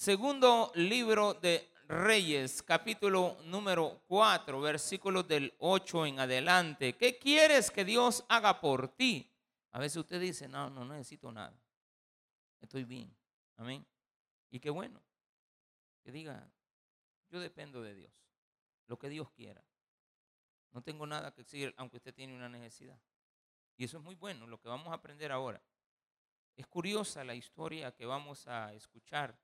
Segundo libro de Reyes, capítulo número 4, versículos del 8 en adelante. ¿Qué quieres que Dios haga por ti? A veces usted dice, no, no necesito nada. Estoy bien. Amén. Y qué bueno que diga, yo dependo de Dios. Lo que Dios quiera. No tengo nada que decir, aunque usted tiene una necesidad. Y eso es muy bueno, lo que vamos a aprender ahora. Es curiosa la historia que vamos a escuchar.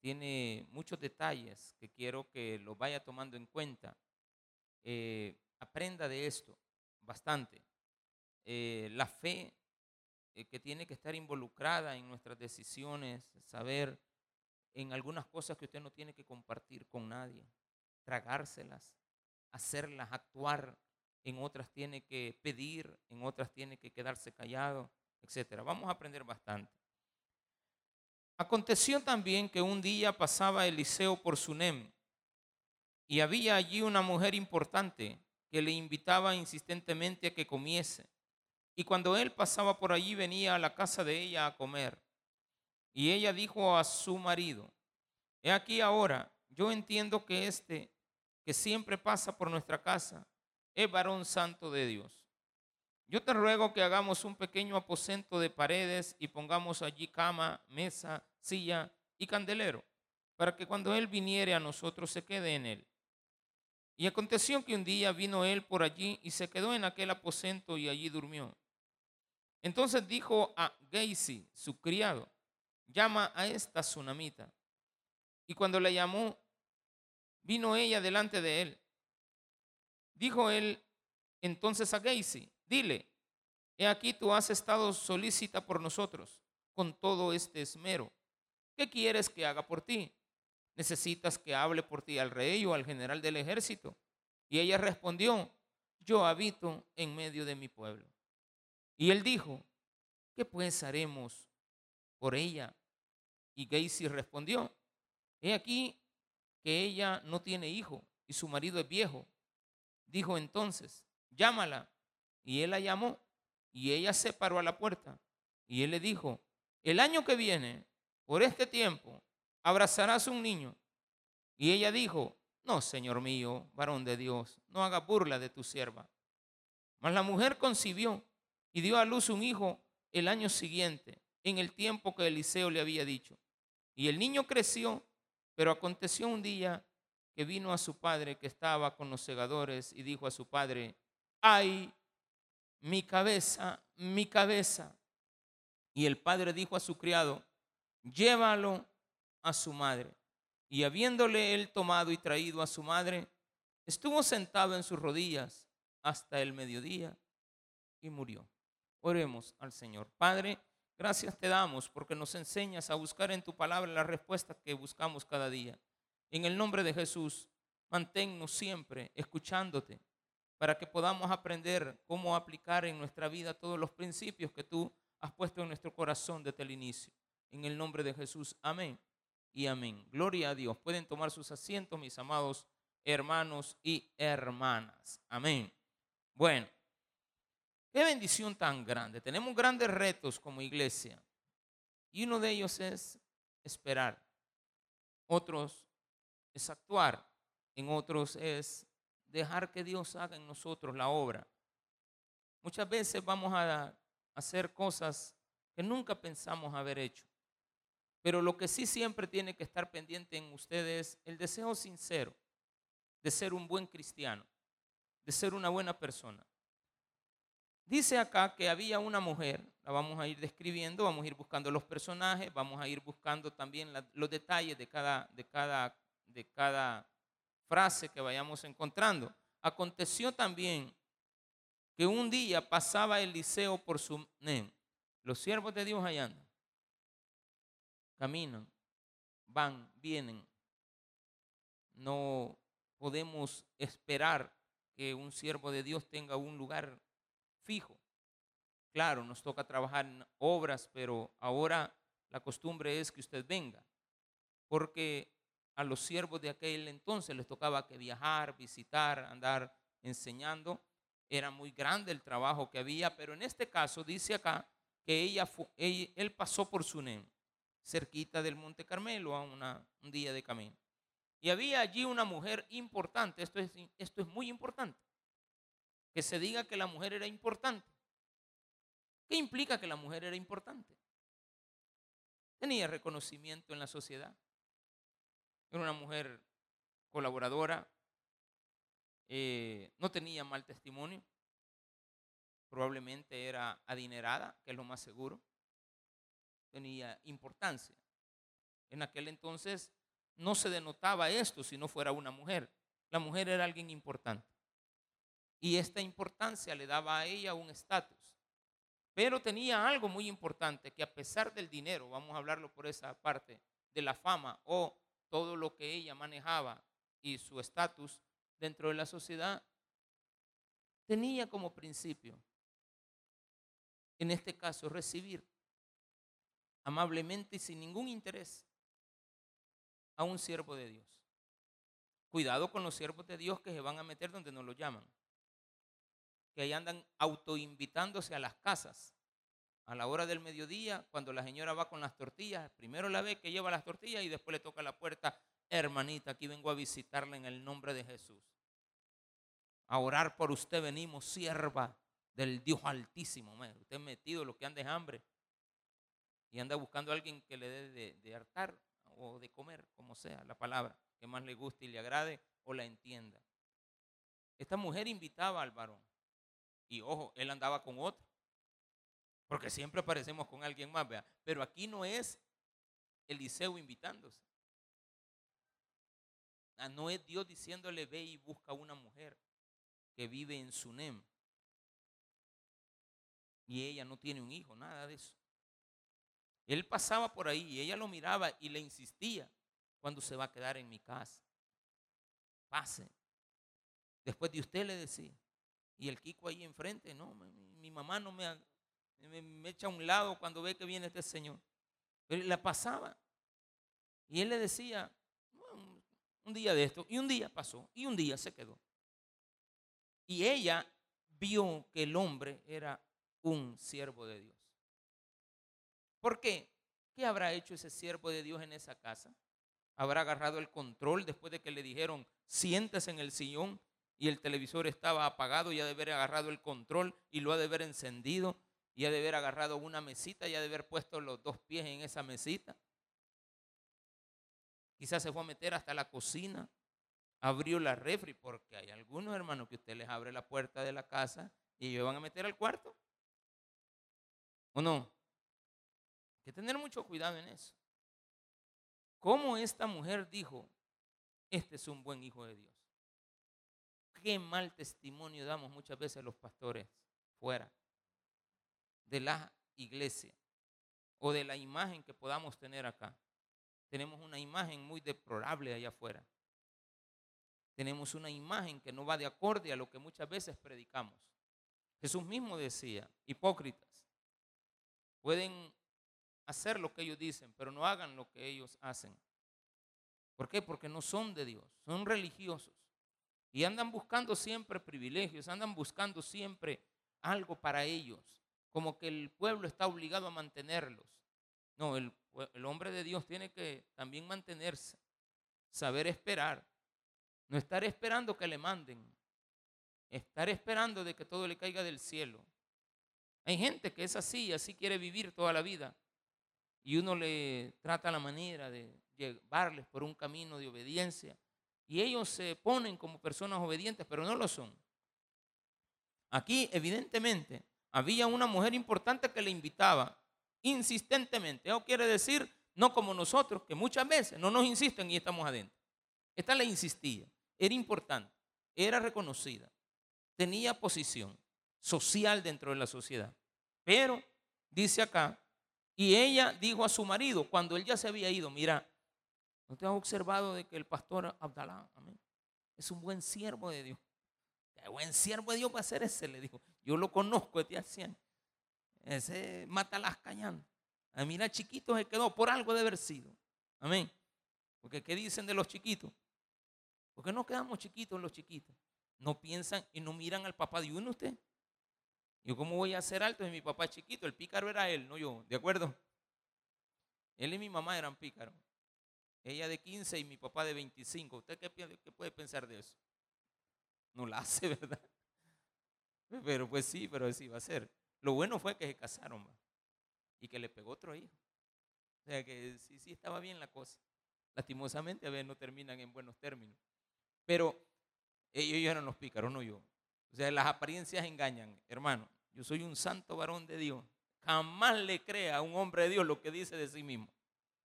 Tiene muchos detalles que quiero que lo vaya tomando en cuenta. Eh, aprenda de esto bastante. Eh, la fe eh, que tiene que estar involucrada en nuestras decisiones, saber en algunas cosas que usted no tiene que compartir con nadie, tragárselas, hacerlas, actuar, en otras tiene que pedir, en otras tiene que quedarse callado, etc. Vamos a aprender bastante. Aconteció también que un día pasaba Eliseo por Sunem y había allí una mujer importante que le invitaba insistentemente a que comiese. Y cuando él pasaba por allí venía a la casa de ella a comer. Y ella dijo a su marido, he aquí ahora, yo entiendo que este que siempre pasa por nuestra casa es varón santo de Dios. Yo te ruego que hagamos un pequeño aposento de paredes y pongamos allí cama, mesa, silla y candelero, para que cuando Él viniere a nosotros se quede en Él. Y aconteció que un día vino Él por allí y se quedó en aquel aposento y allí durmió. Entonces dijo a Geisi, su criado, llama a esta tsunamita. Y cuando la llamó, vino ella delante de él. Dijo él entonces a Geisi, dile, he aquí tú has estado solícita por nosotros con todo este esmero. ¿Qué quieres que haga por ti? ¿Necesitas que hable por ti al rey o al general del ejército? Y ella respondió, yo habito en medio de mi pueblo. Y él dijo, ¿qué pues haremos por ella? Y Geisi respondió, he aquí que ella no tiene hijo y su marido es viejo. Dijo entonces, llámala. Y él la llamó y ella se paró a la puerta. Y él le dijo, el año que viene, por este tiempo, abrazarás un niño. Y ella dijo, no, Señor mío, varón de Dios, no haga burla de tu sierva. Mas la mujer concibió y dio a luz un hijo el año siguiente, en el tiempo que Eliseo le había dicho. Y el niño creció, pero aconteció un día que vino a su padre que estaba con los segadores y dijo a su padre, ay, mi cabeza, mi cabeza. Y el padre dijo a su criado, llévalo a su madre. Y habiéndole él tomado y traído a su madre, estuvo sentado en sus rodillas hasta el mediodía y murió. Oremos al Señor. Padre, gracias te damos porque nos enseñas a buscar en tu palabra la respuesta que buscamos cada día. En el nombre de Jesús, manténnos siempre escuchándote para que podamos aprender cómo aplicar en nuestra vida todos los principios que tú has puesto en nuestro corazón desde el inicio. En el nombre de Jesús, amén y amén. Gloria a Dios. Pueden tomar sus asientos, mis amados hermanos y hermanas. Amén. Bueno, Qué bendición tan grande. Tenemos grandes retos como iglesia. Y uno de ellos es esperar. Otros es actuar. En otros es dejar que Dios haga en nosotros la obra. Muchas veces vamos a hacer cosas que nunca pensamos haber hecho. Pero lo que sí siempre tiene que estar pendiente en ustedes es el deseo sincero de ser un buen cristiano, de ser una buena persona. Dice acá que había una mujer, la vamos a ir describiendo, vamos a ir buscando los personajes, vamos a ir buscando también los detalles de cada, de, cada, de cada frase que vayamos encontrando. Aconteció también que un día pasaba Eliseo por su... Los siervos de Dios allá andan. Caminan, van, vienen. No podemos esperar que un siervo de Dios tenga un lugar fijo. Claro, nos toca trabajar en obras, pero ahora la costumbre es que usted venga, porque a los siervos de aquel entonces les tocaba que viajar, visitar, andar enseñando. Era muy grande el trabajo que había, pero en este caso dice acá que ella, él pasó por Sunem. cerquita del Monte Carmelo a una, un día de camino. Y había allí una mujer importante, esto es, esto es muy importante, que se diga que la mujer era importante. ¿Qué implica que la mujer era importante? Tenía reconocimiento en la sociedad. Era una mujer colaboradora, eh, no tenía mal testimonio, probablemente era adinerada, que es lo más seguro, tenía importancia. En aquel entonces no se denotaba esto si no fuera una mujer. La mujer era alguien importante. Y esta importancia le daba a ella un estatus. Pero tenía algo muy importante, que a pesar del dinero, vamos a hablarlo por esa parte, de la fama o todo lo que ella manejaba y su estatus dentro de la sociedad, tenía como principio, en este caso, recibir amablemente y sin ningún interés a un siervo de Dios. Cuidado con los siervos de Dios que se van a meter donde no lo llaman. Que ahí andan autoinvitándose a las casas. A la hora del mediodía, cuando la señora va con las tortillas, primero la ve que lleva las tortillas y después le toca la puerta, hermanita, aquí vengo a visitarla en el nombre de Jesús. A orar por usted venimos, sierva del Dios altísimo. Usted metido lo que anda de hambre y anda buscando a alguien que le dé de, de hartar o de comer, como sea la palabra, que más le guste y le agrade o la entienda. Esta mujer invitaba al varón. Y ojo, él andaba con otro. Porque siempre aparecemos con alguien más, vea. Pero aquí no es Eliseo invitándose. Ah, no es Dios diciéndole ve y busca una mujer que vive en Sunem. Y ella no tiene un hijo, nada de eso. Él pasaba por ahí y ella lo miraba y le insistía, cuando se va a quedar en mi casa? Pase. Después de usted le decía. Y el Kiko ahí enfrente, no, mi, mamá no me, me, echa a un lado cuando ve que viene este señor. Pero la pasaba. Y él le decía, un día de esto, y un día pasó, y un día se quedó. Y ella vio que el hombre era un siervo de Dios. ¿Por qué? ¿Qué habrá hecho ese siervo de Dios en esa casa? ¿Habrá agarrado el control después de que le dijeron, siéntese en el sillón y el televisor estaba apagado y ha de haber agarrado el control y lo ha de haber encendido y de haber agarrado una mesita y de haber puesto los dos pies en esa mesita? Quizás se fue a meter hasta la cocina, abrió la refri, porque hay algunos hermanos que usted les abre la puerta de la casa y ellos van a meter al cuarto. ¿O no? que tener mucho cuidado en eso. ¿Cómo esta mujer dijo, este es un buen hijo de Dios? Qué mal testimonio damos muchas veces los pastores fuera de la iglesia o de la imagen que podamos tener acá. Tenemos una imagen muy deplorable allá afuera. Tenemos una imagen que no va de acorde a lo que muchas veces predicamos. Jesús mismo decía, hipócritas, pueden hacer lo que ellos dicen, pero no hagan lo que ellos hacen. ¿Por qué? Porque no son de Dios, son religiosos. Y andan buscando siempre privilegios, andan buscando siempre algo para ellos, como que el pueblo está obligado a mantenerlos. No, el, el hombre de Dios tiene que también mantenerse, saber esperar, no estar esperando que le manden, estar esperando de que todo le caiga del cielo. Hay gente que es así, así quiere vivir toda la vida y uno le trata la manera de llevarles por un camino de obediencia. Y ellos se ponen como personas obedientes, pero no lo son. Aquí, evidentemente, había una mujer importante que le invitaba insistentemente. Eso quiere decir, no como nosotros, que muchas veces no nos insisten y estamos adentro. Esta le insistía, era importante, era reconocida, tenía posición social dentro de la sociedad. Pero, dice acá, y ella dijo a su marido, cuando él ya se había ido, mira, ¿no te has observado de que el pastor Abdalá es un buen siervo de Dios? ¿Qué buen siervo de Dios va a ser ese? Le dijo, yo lo conozco este anciano. Ese mata las cañanas. A mira, chiquito se quedó, por algo de haber sido. Amén. Porque ¿qué dicen de los chiquitos? Porque no quedamos chiquitos los chiquitos. No piensan y no miran al papá de uno usted. Yo, ¿cómo voy a ser alto si mi papá es chiquito? El pícaro era él, no yo. ¿De acuerdo? Él y mi mamá eran pícaros. Ella de 15 y mi papá de 25. ¿Usted qué, qué puede pensar de eso? No la hace, ¿verdad? Pero pues sí, pero sí va a ser. Lo bueno fue que se casaron y que le pegó otro hijo. O sea que sí, sí estaba bien la cosa. Lastimosamente a veces no terminan en buenos términos. Pero ellos eran los pícaros, no yo. O sea, las apariencias engañan, hermano. Yo soy un santo varón de Dios. Jamás le crea a un hombre de Dios lo que dice de sí mismo.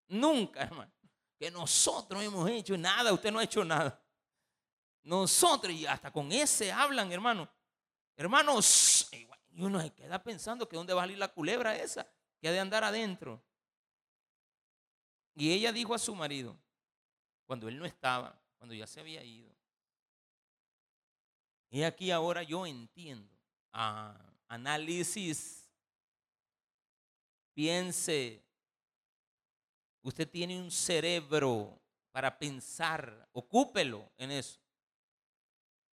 Nunca, hermano. Que nosotros hemos hecho nada, usted no ha hecho nada. Nosotros, y hasta con ese hablan, hermano. Hermanos, y uno se queda pensando que dónde va a salir la culebra esa, que ha de andar adentro. Y ella dijo a su marido, cuando él no estaba, cuando ya se había ido, y aquí ahora yo entiendo. Ah, análisis. Piense. Usted tiene un cerebro para pensar. Ocúpelo en eso.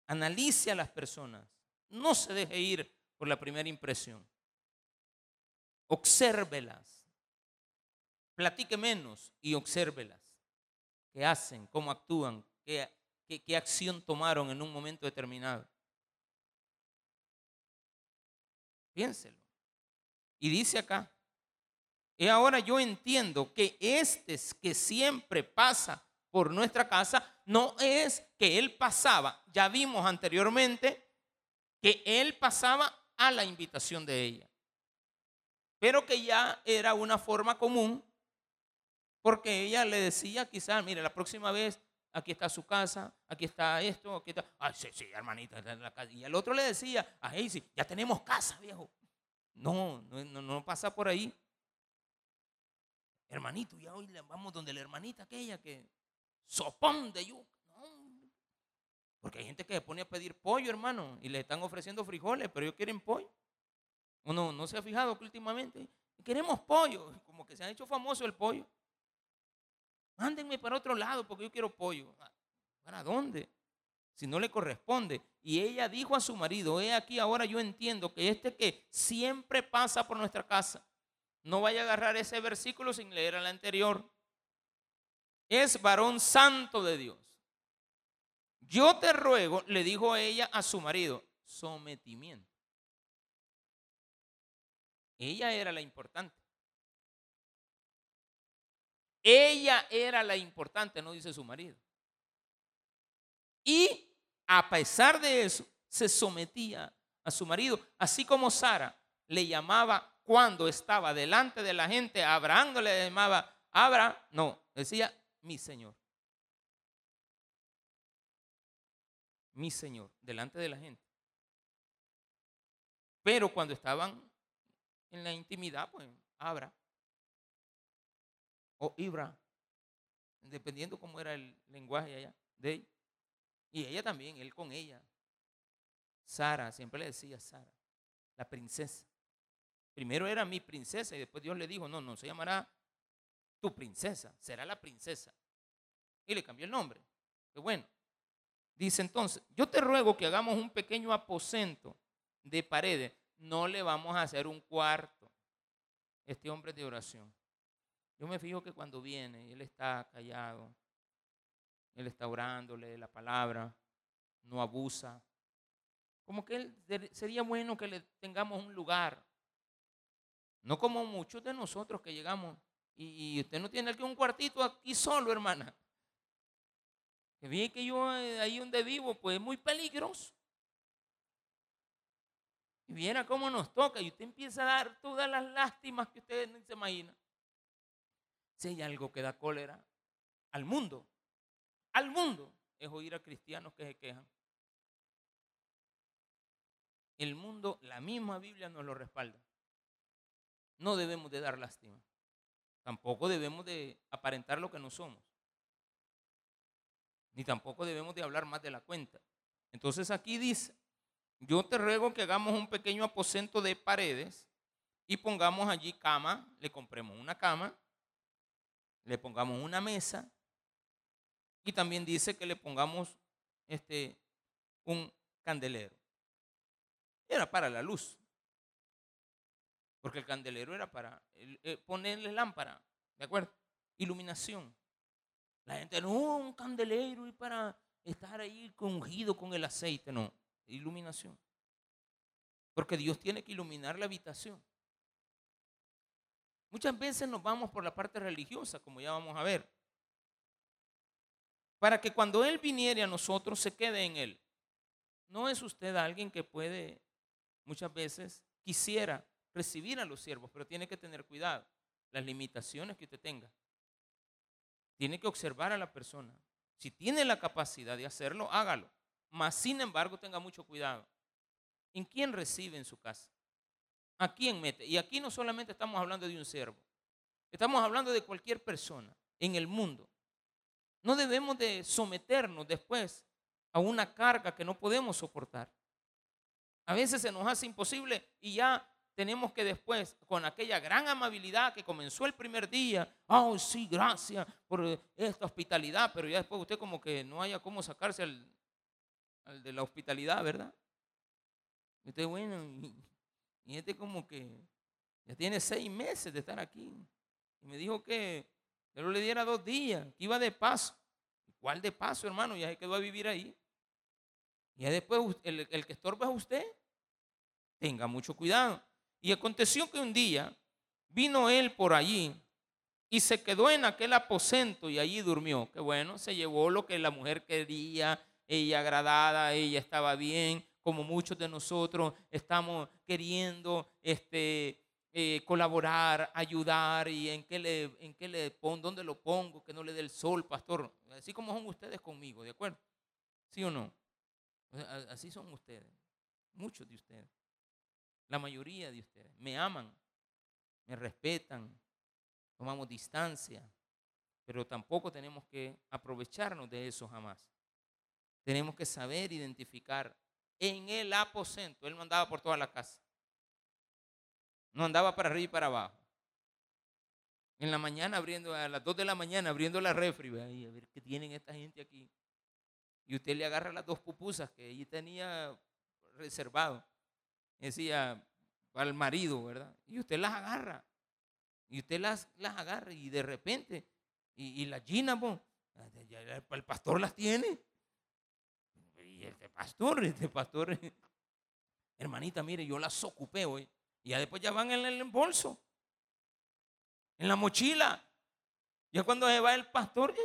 Analice a las personas. No se deje ir por la primera impresión. Obsérvelas. Platique menos y obsérvelas. ¿Qué hacen? ¿Cómo actúan? ¿Qué, acción tomaron en un momento determinado. Piénselo. Y dice acá, y ahora yo entiendo que este que siempre pasa por nuestra casa no es que él pasaba, ya vimos anteriormente que él pasaba a la invitación de ella, pero que ya era una forma común porque ella le decía quizás, mire, la próxima vez aquí está su casa, aquí está esto, aquí está. Ay, sí, sí, hermanita, está en la casa. Y el otro le decía a Hazy, ya tenemos casa, viejo. No, no, no, pasa por ahí. Hermanito, ya hoy vamos donde la hermanita aquella que sopón de yuca. Porque hay gente que se pone a pedir pollo, hermano, y le están ofreciendo frijoles, pero ellos quieren pollo. Uno no se ha fijado que últimamente queremos pollo, como que se ha hecho famoso el pollo. Mándenme para otro lado porque yo quiero pollo. ¿Para dónde? Si no le corresponde. Y ella dijo a su marido, he aquí ahora yo entiendo que este que siempre pasa por nuestra casa, no vaya a agarrar ese versículo sin leer el anterior. Es varón santo de Dios. Yo te ruego, le dijo ella a su marido, sometimiento. Ella era la importante. Ella era la importante, no dice su marido. Y a pesar de eso, se sometía a su marido, así como Sara le llamaba cuando estaba delante de la gente, Abraham no le llamaba Abraham, no, decía mi Señor. Mi Señor, delante de la gente. Pero cuando estaban en la intimidad, pues Abraham o Ibra, dependiendo cómo era el lenguaje allá de él. Y ella también, él con ella. Sara, siempre le decía Sara, la princesa. Primero era mi princesa y después Dios le dijo, no, no se llamará tu princesa, será la princesa. Y le cambió el nombre. Qué bueno. Dice entonces, yo te ruego que hagamos un pequeño aposento de paredes. No le vamos a hacer un cuarto. Este hombre de oración. Yo me fijo que cuando viene, él está callado, él está orándole la palabra, no abusa. Como que él, sería bueno que le tengamos un lugar. No como muchos de nosotros que llegamos y, usted no tiene aquí un cuartito aquí solo, hermana. Que bien que yo eh, ahí donde vivo, pues es muy peligroso. Y viera cómo nos toca y usted empieza a dar todas las lástimas que usted no se imagina. Si hay algo que da cólera al mundo, al mundo, es oír a cristianos que se quejan. El mundo, la misma Biblia nos lo respalda. No debemos de dar lástima. Tampoco debemos de aparentar lo que no somos. Ni tampoco debemos de hablar más de la cuenta. Entonces aquí dice, yo te ruego que hagamos un pequeño aposento de paredes y pongamos allí cama, le compremos una cama le pongamos una mesa y también dice que le pongamos este, un candelero. Era para la luz. Porque el candelero era para eh, ponerle lámpara. ¿De acuerdo? Iluminación. La gente, no, un candelero y para estar ahí ungido con el aceite, no. Iluminación. Porque Dios tiene que iluminar la habitación. Muchas veces nos vamos por la parte religiosa, como ya vamos a ver. Para que cuando Él viniere a nosotros se quede en Él. No es usted alguien que puede, muchas veces, quisiera recibir a los siervos, pero tiene que tener cuidado. Las limitaciones que usted tenga. Tiene que observar a la persona. Si tiene la capacidad de hacerlo, hágalo. Mas, sin embargo, tenga mucho cuidado. ¿En quién recibe en su casa? ¿A quién mete? Y aquí no solamente estamos hablando de un siervo, estamos hablando de cualquier persona en el mundo. No debemos de someternos después a una carga que no podemos soportar. A veces se nos hace imposible y ya tenemos que después, con aquella gran amabilidad que comenzó el primer día, oh sí, gracias por esta hospitalidad, pero ya después usted como que no haya cómo sacarse al, de la hospitalidad, ¿verdad? Usted, bueno, y, este como que ya tiene seis meses de estar aquí. Y me dijo que yo le diera dos días, que iba de paso. ¿Cuál de paso, hermano? Ya se quedó a vivir ahí. Y después el, el que estorba es usted. Tenga mucho cuidado. Y aconteció que un día vino él por allí y se quedó en aquel aposento y allí durmió. Que bueno, se llevó lo que la mujer quería, ella agradada, ella estaba bien, como muchos de nosotros estamos queriendo este, eh, colaborar, ayudar y en qué le, en qué le pongo, dónde lo pongo, que no le dé el sol, pastor. Así como son ustedes conmigo, ¿de acuerdo? ¿Sí o no? Así son ustedes, muchos de ustedes, la mayoría de ustedes. Me aman, me respetan, tomamos distancia, pero tampoco tenemos que aprovecharnos de eso jamás. Tenemos que saber identificar en el aposento. Él no andaba por toda la casa. No andaba para arriba y para abajo. En la mañana abriendo, a las 2 de la mañana abriendo la refri, a ver qué tienen esta gente aquí. Y usted le agarra las dos pupusas que ella tenía reservado. Decía, el marido, ¿verdad? Y usted las agarra. Y usted las, las agarra y de repente, y, y las ginas, el pastor las tiene este pastor, este pastor, hermanita, mire, yo las ocupé hoy. Y ya después ya van en el bolso, en la mochila. Ya cuando se va el pastor,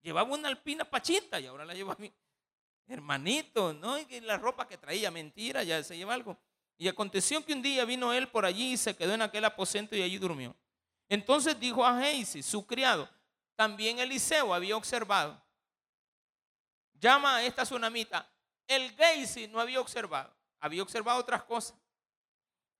llevaba una alpina pachita y ahora la lleva. Hermanito, ¿no? Y la ropa que traía, mentira, ya se lleva algo. Y aconteció que un día vino él por allí y se quedó en aquel aposento y allí durmió. Entonces dijo a Geisi, su criado, también Eliseo había observado llama a esta tsunamita. El Geisi no había observado, había observado otras cosas.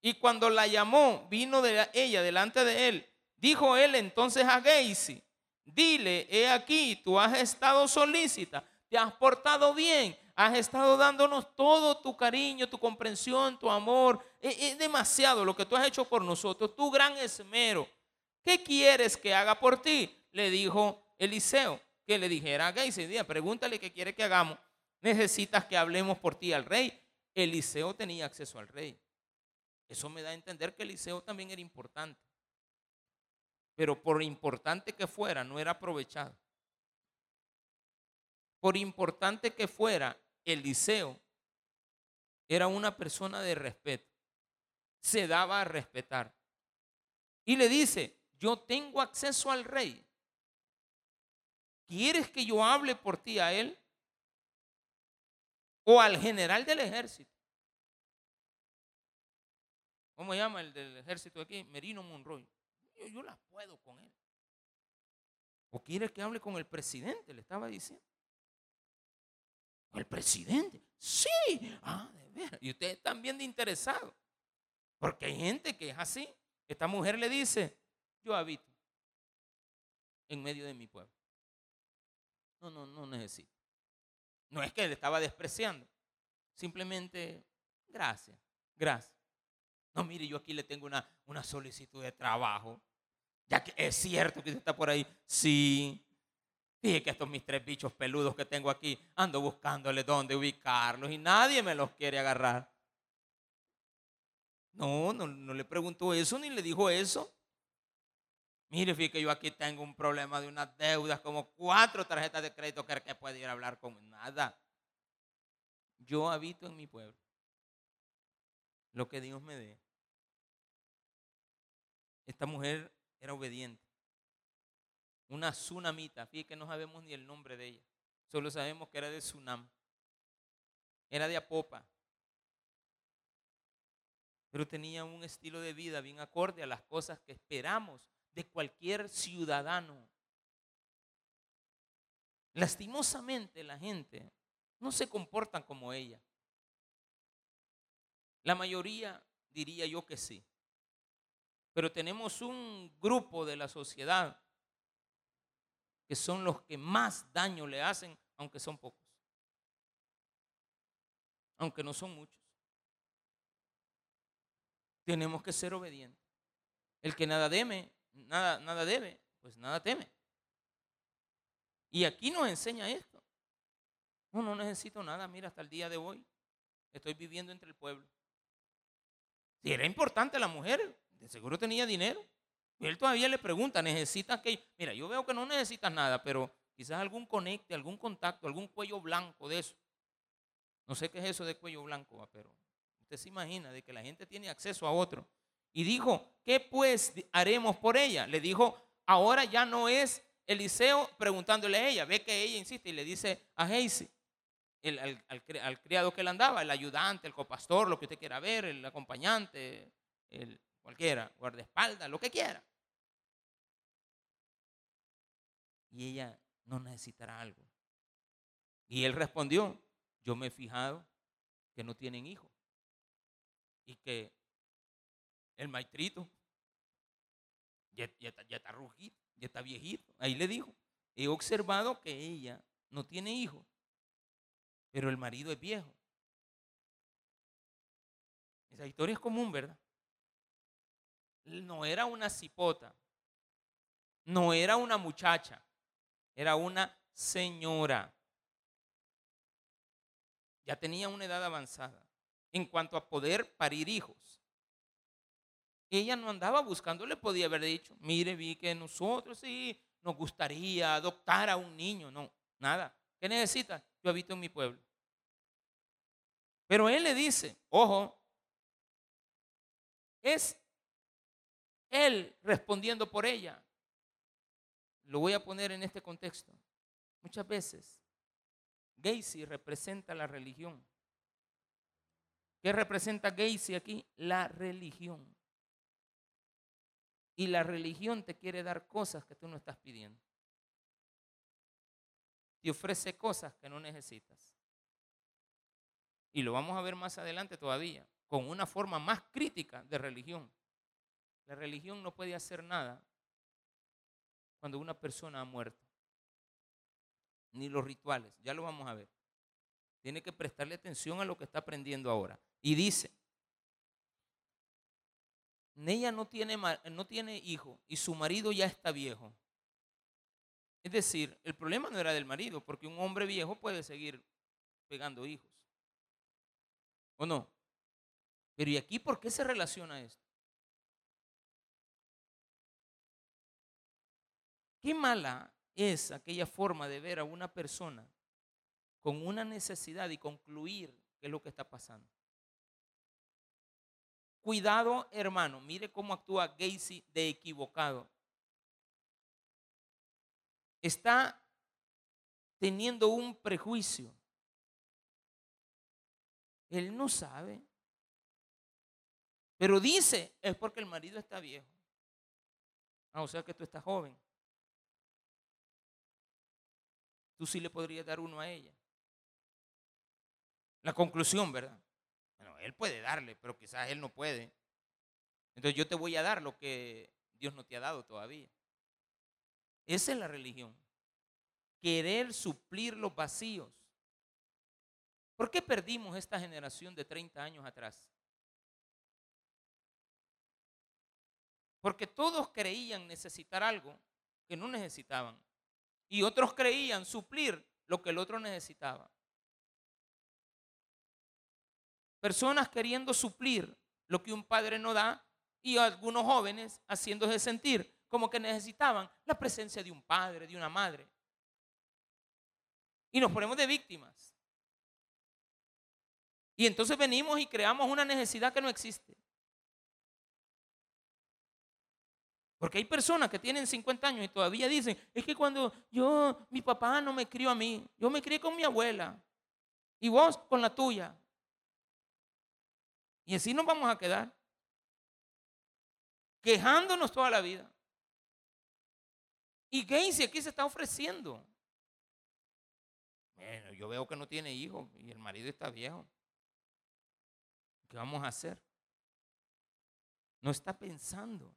Y cuando la llamó, vino de ella delante de él. Dijo él entonces a Geisi, dile, he aquí, tú has estado solícita, te has portado bien, has estado dándonos todo tu cariño, tu comprensión, tu amor. Es, demasiado lo que tú has hecho por nosotros, tu gran esmero. ¿Qué quieres que haga por ti? Le dijo Eliseo que le dijera a Geisi, pregúntale qué quiere que hagamos. Necesitas que hablemos por ti al rey. Eliseo tenía acceso al rey. Eso me da a entender que Eliseo también era importante. Pero por importante que fuera, no era aprovechado. Por importante que fuera, Eliseo era una persona de respeto. Se daba a respetar. Y le dice, yo tengo acceso al rey. ¿Quieres que yo hable por ti a él? O al general del ejército. ¿Cómo llama el del ejército aquí? Merino Monroy. Yo, yo puedo con él. ¿O quieres que hable con el presidente? Le estaba diciendo. ¿El presidente? Sí. Ah, de. Y ustedes están bien interesados. Porque hay gente que es así. Esta mujer le dice, yo habito en medio de mi pueblo. No, no, no necesito. No es que le estaba despreciando. Simplemente, gracias, gracias. No, mire, yo aquí le tengo una, una solicitud de trabajo. Ya que es cierto que usted está por ahí. Sí. Dije que estos mis tres bichos peludos que tengo aquí, ando buscándole dónde ubicarlos y nadie me los quiere agarrar. No, no, no le preguntó eso ni le dijo eso. Mire, fíjate que yo aquí tengo un problema de unas deudas, como cuatro tarjetas de crédito que puede ir a hablar con nada. Yo habito en mi pueblo. Lo que Dios me dé. Esta mujer era obediente. Una tsunamita. Fíjate que no sabemos ni el nombre de ella. Solo sabemos que era de Tsunam. Era de Apopa. Pero tenía un estilo de vida bien acorde a las cosas que esperamos de cualquier ciudadano. Lastimosamente la gente no se comportan como ella. La mayoría diría yo que sí. Pero tenemos un grupo de la sociedad que son los que más daño le hacen, aunque son pocos. Aunque no son muchos. Tenemos que ser obedientes. El que nada deme, nada, nada debe, pues nada teme. Y aquí nos enseña esto. No, no necesito nada, mira, hasta el día de hoy estoy viviendo entre el pueblo. Si era importante la mujer, de seguro tenía dinero. Él todavía le pregunta, ¿necesitas que? Mira, yo veo que no necesitas nada, pero quizás algún conecte, algún contacto, algún cuello blanco de eso. No sé qué es eso de cuello blanco, pero usted se imagina de que la gente tiene acceso a otro. Y dijo, ¿qué pues haremos por ella? Le dijo, ahora ya no es Eliseo preguntándole a ella, ve que ella insiste y le dice a Geisi, al, criado que le andaba, el ayudante, el copastor, lo que usted quiera ver, el acompañante, el cualquiera, guardaespaldas, lo que quiera. Y ella no necesitará algo. Y él respondió, yo me he fijado que no tienen hijos y que el maestrito ya, está, ya está rugito, ya está viejito. Ahí le dijo, he observado que ella no tiene hijos pero el marido es viejo. Esa historia es común, ¿verdad? No era una cipota, no era una muchacha, era una señora. Ya tenía una edad avanzada en cuanto a poder parir hijos. Ella no andaba buscando, le podía haber dicho, mire, vi que nosotros sí nos gustaría adoptar a un niño. No, nada. ¿Qué necesita? Yo habito en mi pueblo. Pero él le dice, ojo, es él respondiendo por ella. Lo voy a poner en este contexto. Muchas veces Gacy representa la religión. ¿Qué representa Gacy aquí? La religión. Y la religión te quiere dar cosas que tú no estás pidiendo te ofrece cosas que no necesitas. Y lo vamos a ver más adelante todavía, con una forma más crítica de religión. La religión no puede hacer nada cuando una persona ha muerto. Ni los rituales, ya lo vamos a ver. Tiene que prestarle atención a lo que está aprendiendo ahora. Y dice, ella no tiene, no tiene hijo y su marido ya está viejo. Es decir, el problema no era del marido, porque un hombre viejo puede seguir pegando hijos. ¿O no? Pero ¿y aquí por qué se relaciona esto? Qué mala es aquella forma de ver a una persona con una necesidad y concluir qué es lo que está pasando. Cuidado, hermano, mire cómo actúa Gacy de equivocado está teniendo un prejuicio. Él no sabe. Pero dice, es porque el marido está viejo. Ah, o sea que tú estás joven. Tú sí le podrías dar uno a ella. La conclusión, ¿verdad? Bueno, él puede darle, pero quizás él no puede. Entonces yo te voy a dar lo que Dios no te ha dado todavía. Esa es la religión. Querer suplir los vacíos. ¿Por qué perdimos esta generación de 30 años atrás? Porque todos creían necesitar algo que no necesitaban. Y otros creían suplir lo que el otro necesitaba. Personas queriendo suplir lo que un padre no da y algunos jóvenes haciéndose sentir como que necesitaban la presencia de un padre, de una madre. Y nos ponemos de víctimas. Y entonces venimos y creamos una necesidad que no existe. Porque hay personas que tienen 50 años y todavía dicen, es que cuando yo, mi papá no me crió a mí, yo me crié con mi abuela y vos con la tuya. Y así nos vamos a quedar, quejándonos toda la vida. Y Gacy aquí se está ofreciendo. Bueno, yo veo que no tiene hijos y el marido está viejo. ¿Qué vamos a hacer? No está pensando.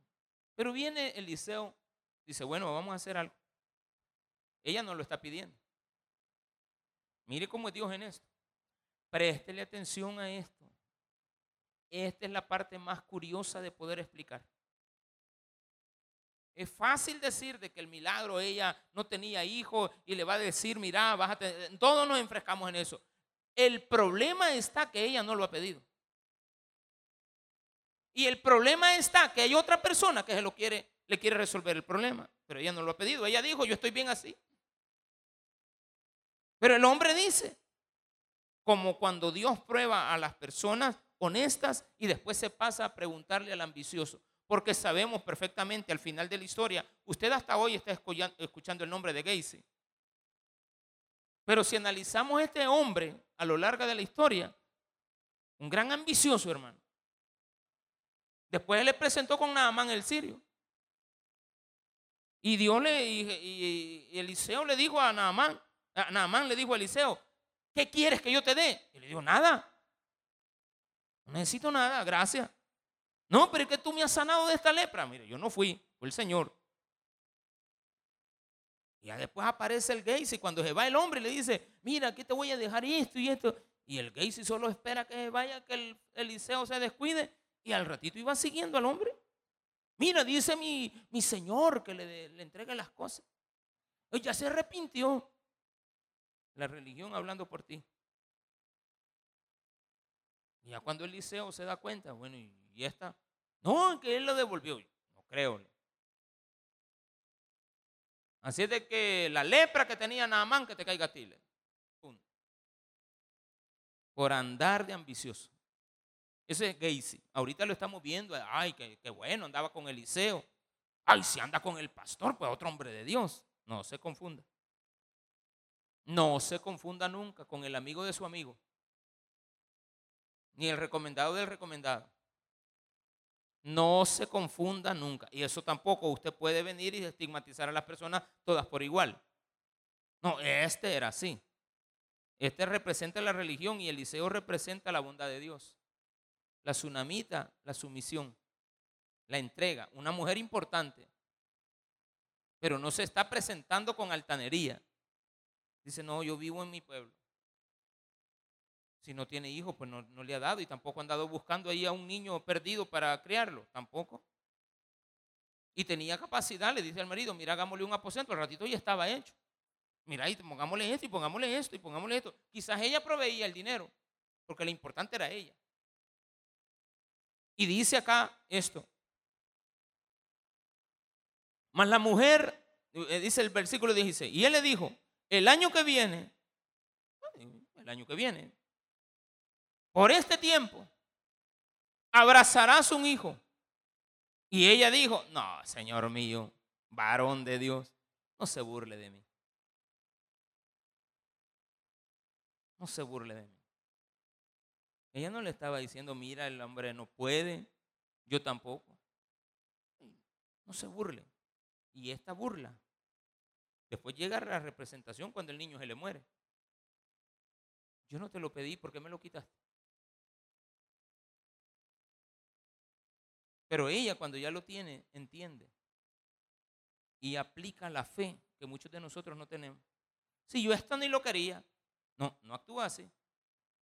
Pero viene Eliseo, dice, bueno, vamos a hacer algo. Ella no lo está pidiendo. Mire cómo es Dios en esto. Préstele atención a esto. Esta es la parte más curiosa de poder explicar. Es fácil decir de que el milagro ella no tenía hijos y le va a decir, mira, bájate. Todos nos enfrescamos en eso. El problema está que ella no lo ha pedido. Y el problema está que hay otra persona que se lo quiere, le quiere resolver el problema, pero ella no lo ha pedido. Ella dijo, yo estoy bien así. Pero el hombre dice, como cuando Dios prueba a las personas honestas y después se pasa a preguntarle al ambicioso, porque sabemos perfectamente al final de la historia, usted hasta hoy está escuchando el nombre de Gacy. Pero si analizamos este hombre a lo largo de la historia, un gran ambicioso, hermano, Después le presentó con Naamán el sirio. Y Dios le, y, Eliseo le dijo a Naamán, a le dijo a Eliseo, ¿qué quieres que yo te dé? Y le dijo, nada. No necesito nada, gracias. No, pero es que tú me has sanado de esta lepra. Mire, yo no fui, fue el Señor. Y ya después aparece el Gacy cuando se va el hombre le dice, mira, aquí te voy a dejar esto y esto. Y el Gacy solo espera que vaya, que el Eliseo se descuide y al ratito iba siguiendo al hombre. Mira, dice mi, mi señor que le, entregue las cosas. Ya se arrepintió. La religión hablando por ti. Y ya cuando Eliseo se da cuenta, bueno, y, y esta, no, que él lo devolvió. No creo. Así es de que la lepra que tenía Naamán que te caiga a ti. Por andar de ambicioso. Ese es Gacy. Ahorita lo estamos viendo. Ay, qué, bueno, andaba con Eliseo. Ay, si anda con el pastor, pues otro hombre de Dios. No se confunda. No se confunda nunca con el amigo de su amigo. Ni el recomendado del recomendado. No se confunda nunca. Y eso tampoco usted puede venir y estigmatizar a las personas todas por igual. No, este era así. Este representa la religión y Eliseo representa la bondad de Dios la tsunamita, la sumisión, la entrega, una mujer importante, pero no se está presentando con altanería. Dice, no, yo vivo en mi pueblo. Si no tiene hijos, pues no, no le ha dado y tampoco ha andado buscando ahí a un niño perdido para criarlo, tampoco. Y tenía capacidad, le dice al marido, mira, hagámosle un aposento, al ratito ya estaba hecho. Mira, y pongámosle esto y pongámosle esto y pongámosle esto. Quizás ella proveía el dinero, porque lo importante era ella. Y dice acá esto. Mas la mujer, eh, dice el versículo 16, y él le dijo, el año que viene, el año que viene, por este tiempo, abrazarás un hijo. Y ella dijo, no, Señor mío, varón de Dios, no se burle de mí. No se burle de mí. Ella no le estaba diciendo, mira, el hombre no puede, yo tampoco. No se burle. Y esta burla, después llega la representación cuando el niño se le muere. Yo no te lo pedí, ¿por qué me lo quitaste? Pero ella cuando ya lo tiene, entiende. Y aplica la fe que muchos de nosotros no tenemos. Si yo esto ni lo quería, no, no actúa así.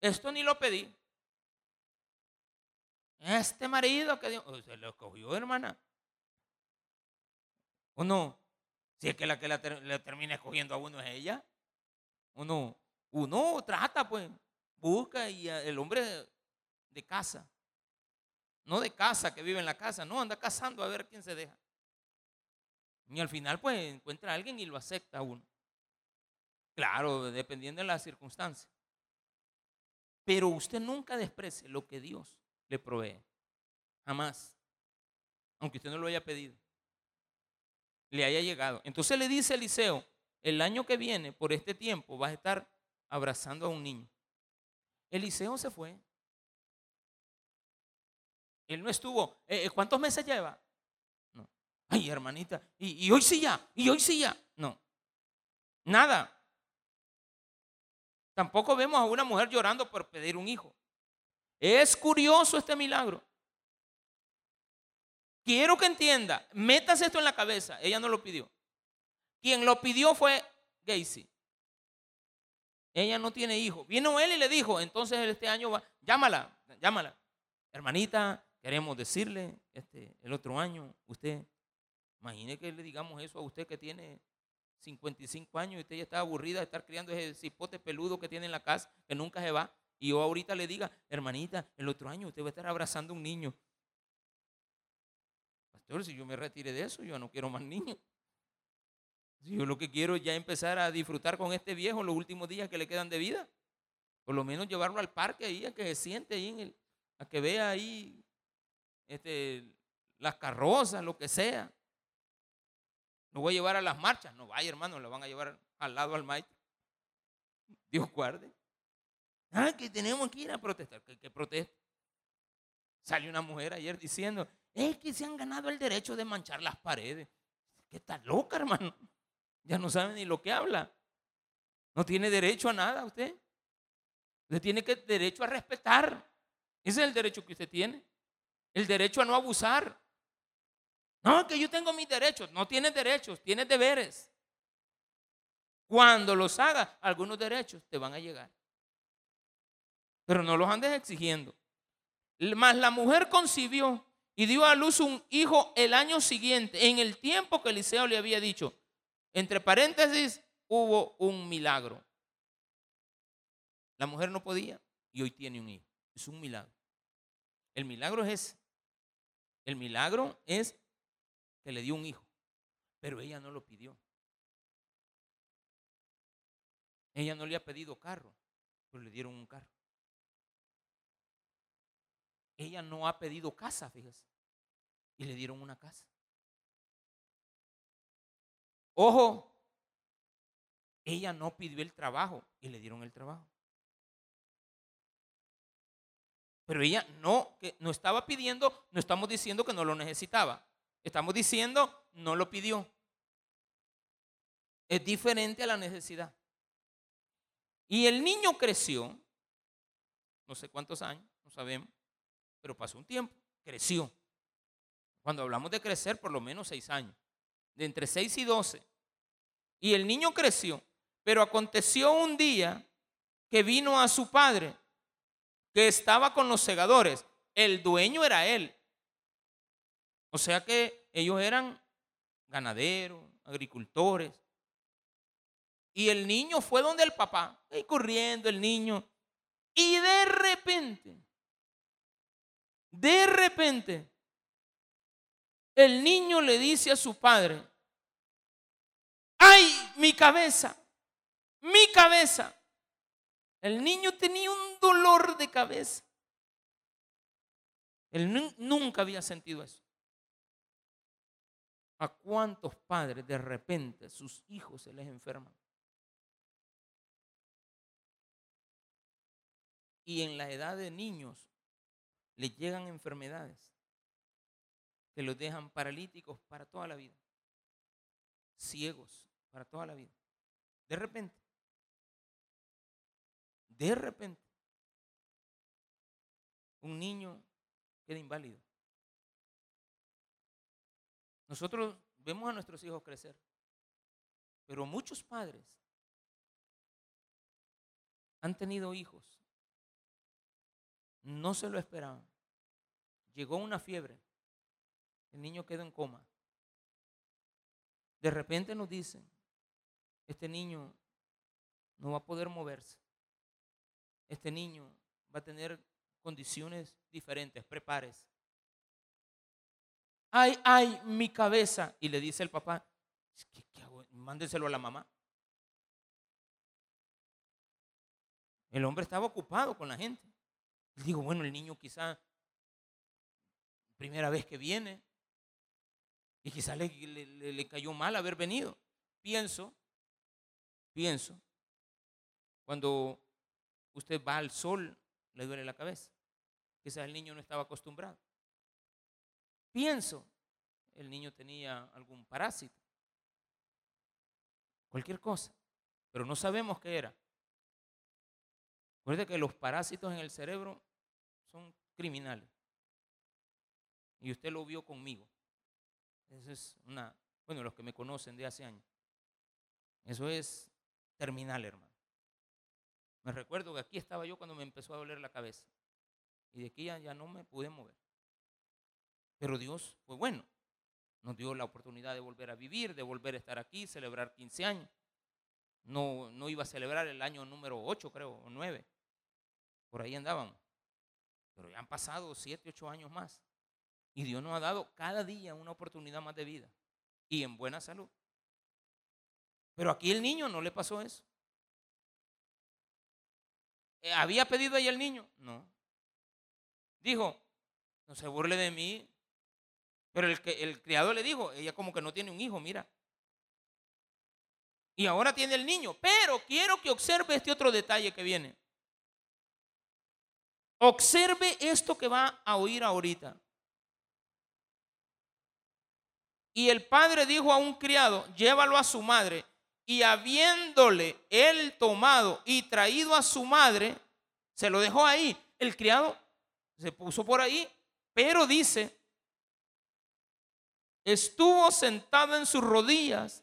Esto ni lo pedí. Este marido que Dios, se lo escogió, hermana. ¿O no? Si es que la que le termina escogiendo a uno es ella. Uno, uno trata, pues, busca y el hombre de casa. No de casa que vive en la casa, no, anda cazando a ver quién se deja. Y al final, pues encuentra a alguien y lo acepta uno. Claro, dependiendo de las circunstancias. Pero usted nunca desprecie lo que Dios le provee. Jamás. Aunque usted no lo haya pedido. Le haya llegado. Entonces le dice Eliseo, el año que viene, por este tiempo, vas a estar abrazando a un niño. Eliseo se fue. Él no estuvo. Eh, eh, ¿Cuántos meses lleva? No. Ay, hermanita. Y, y hoy sí ya. Y hoy sí ya. No. Nada. Tampoco vemos a una mujer llorando por pedir un hijo. Es curioso este milagro. Quiero que entienda, métase esto en la cabeza. Ella no lo pidió. Quien lo pidió fue Gacy. Ella no tiene hijo. Vino él y le dijo, entonces este año va, llámala, llámala. Hermanita, queremos decirle, este, el otro año, usted, imagine que le digamos eso a usted que tiene 55 años y usted ya está aburrida de estar criando ese cipote peludo que tiene en la casa, que nunca se va. Y yo ahorita le diga, hermanita, el otro año usted va a estar abrazando a un niño. Pastor, si yo me retire de eso, yo no quiero más niños. Yo lo que quiero es ya empezar a disfrutar con este viejo los últimos días que le quedan de vida. Por lo menos llevarlo al parque ahí, a que se siente ahí, en el, a que vea ahí este, las carrozas, lo que sea. No voy a llevar a las marchas. No vaya, hermano, lo van a llevar al lado al maestro. Dios guarde. Ah, que tenemos que ir a protestar. ¿Qué, qué protesta? Salió una mujer ayer diciendo, es que se han ganado el derecho de manchar las paredes. ¿Qué está loca, hermano? Ya no sabe ni lo que habla. No tiene derecho a nada usted. Usted tiene que, derecho a respetar. Ese es el derecho que usted tiene. El derecho a no abusar. No, que yo tengo mis derechos. No tienes derechos, tienes deberes. Cuando los hagas, algunos derechos te van a llegar. Pero no los andes exigiendo. Más la mujer concibió y dio a luz un hijo el año siguiente, en el tiempo que Eliseo le había dicho. Entre paréntesis, hubo un milagro. La mujer no podía y hoy tiene un hijo. Es un milagro. El milagro es El milagro es que le dio un hijo, pero ella no lo pidió. Ella no le ha pedido carro, pero le dieron un carro. Ella no ha pedido casa, fíjese, y le dieron una casa. Ojo, ella no pidió el trabajo y le dieron el trabajo. Pero ella no, no estaba pidiendo, no estamos diciendo que no lo necesitaba. Estamos diciendo, no lo pidió. Es diferente a la necesidad. Y el niño creció, no sé cuántos años, no sabemos, pero pasó un tiempo, creció. Cuando hablamos de crecer, por lo menos seis años, de entre seis y doce. Y el niño creció, pero aconteció un día que vino a su padre, que estaba con los segadores. El dueño era él, o sea que ellos eran ganaderos, agricultores. Y el niño fue donde el papá, ahí corriendo el niño. Y de repente, de repente, el niño le dice a su padre, ay, mi cabeza, mi cabeza. El niño tenía un dolor de cabeza. Él nunca había sentido eso. ¿A cuántos padres de repente sus hijos se les enferman? Y en la edad de niños les llegan enfermedades que los dejan paralíticos para toda la vida, ciegos para toda la vida. De repente, de repente, un niño queda inválido. Nosotros vemos a nuestros hijos crecer, pero muchos padres han tenido hijos, no se lo esperaban. Llegó una fiebre, el niño quedó en coma. De repente nos dicen, este niño no va a poder moverse. Este niño va a tener condiciones diferentes, prepárese ay, ay, mi cabeza. Y le dice el papá, ¿Qué, qué hago? Mándenselo a la mamá. El hombre estaba ocupado con la gente. Digo, bueno, el niño quizá primera vez que viene y quizá le, le, le cayó mal haber venido. Pienso, pienso, cuando usted va al sol, le duele la cabeza. Quizás el niño no estaba acostumbrado. Pienso, el niño tenía algún parásito, cualquier cosa, pero no sabemos qué era. Recuerde que los parásitos en el cerebro son criminales. Y usted lo vio conmigo. Eso es una, bueno, los que me conocen de hace años. Eso es terminal, hermano. Me recuerdo que aquí estaba yo cuando me empezó a doler la cabeza. Y de aquí ya, ya no me pude mover. Pero Dios fue bueno. Nos dio la oportunidad de volver a vivir, de volver a estar aquí, celebrar 15 años. No, no iba a celebrar el año número 8, creo, o 9. Por ahí andábamos. Pero ya han pasado 7, 8 años más. Y Dios nos ha dado cada día una oportunidad más de vida. Y en buena salud. Pero aquí el niño no le pasó eso. Eh, ¿Había pedido ahí el niño? No. Dijo, no se burle de mí. Pero el, que, el criado le dijo, ella como que no tiene un hijo, mira. Y ahora tiene el niño. Pero quiero que observe este otro detalle que viene. Observe esto que va a oír ahorita. Y el padre dijo a un criado, llévalo a su madre. Y habiéndole él tomado y traído a su madre, se lo dejó ahí. El criado se puso por ahí, pero dice, estuvo sentado en sus rodillas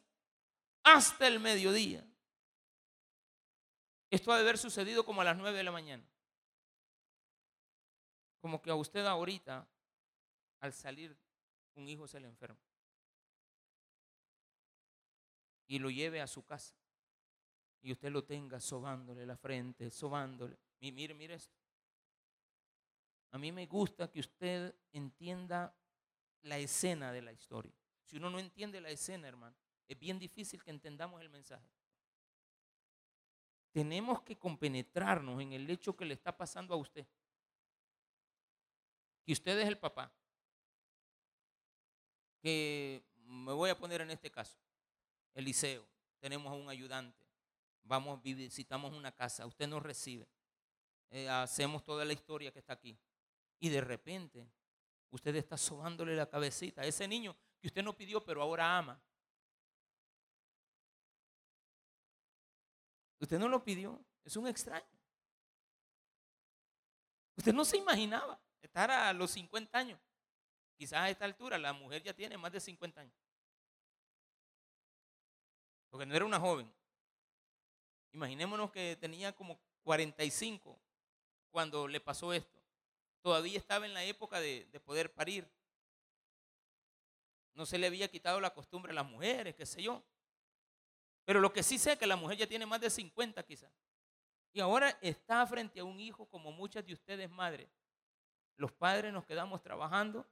hasta el mediodía. Esto ha de haber sucedido como a las nueve de la mañana. Como que a usted ahorita, al salir, un hijo se le enferma. Y lo lleve a su casa. Y usted lo tenga sobándole la frente, sobándole. Mire, mire. A mí me gusta que usted entienda la escena de la historia. Si uno no entiende la escena, hermano, es bien difícil que entendamos el mensaje. Tenemos que compenetrarnos en el hecho que le está pasando a usted. Que usted es el papá. Que me voy a poner en este caso. Eliseo. Tenemos a un ayudante. Vamos, visitamos una casa. Usted nos recibe. Eh, hacemos toda la historia que está aquí. Y de repente, usted está sobándole la cabecita a ese niño que usted no pidió, pero ahora ama. Usted no lo pidió, es un extraño. Usted no se imaginaba estar a los 50 años. Quizás a esta altura la mujer ya tiene más de 50 años. Porque no era una joven. Imaginémonos que tenía como 45 cuando le pasó esto todavía estaba en la época de, poder parir. No se le había quitado la costumbre a las mujeres, qué sé yo. Pero lo que sí sé es que la mujer ya tiene más de 50 quizás. Y ahora está frente a un hijo como muchas de ustedes madres. Los padres nos quedamos trabajando,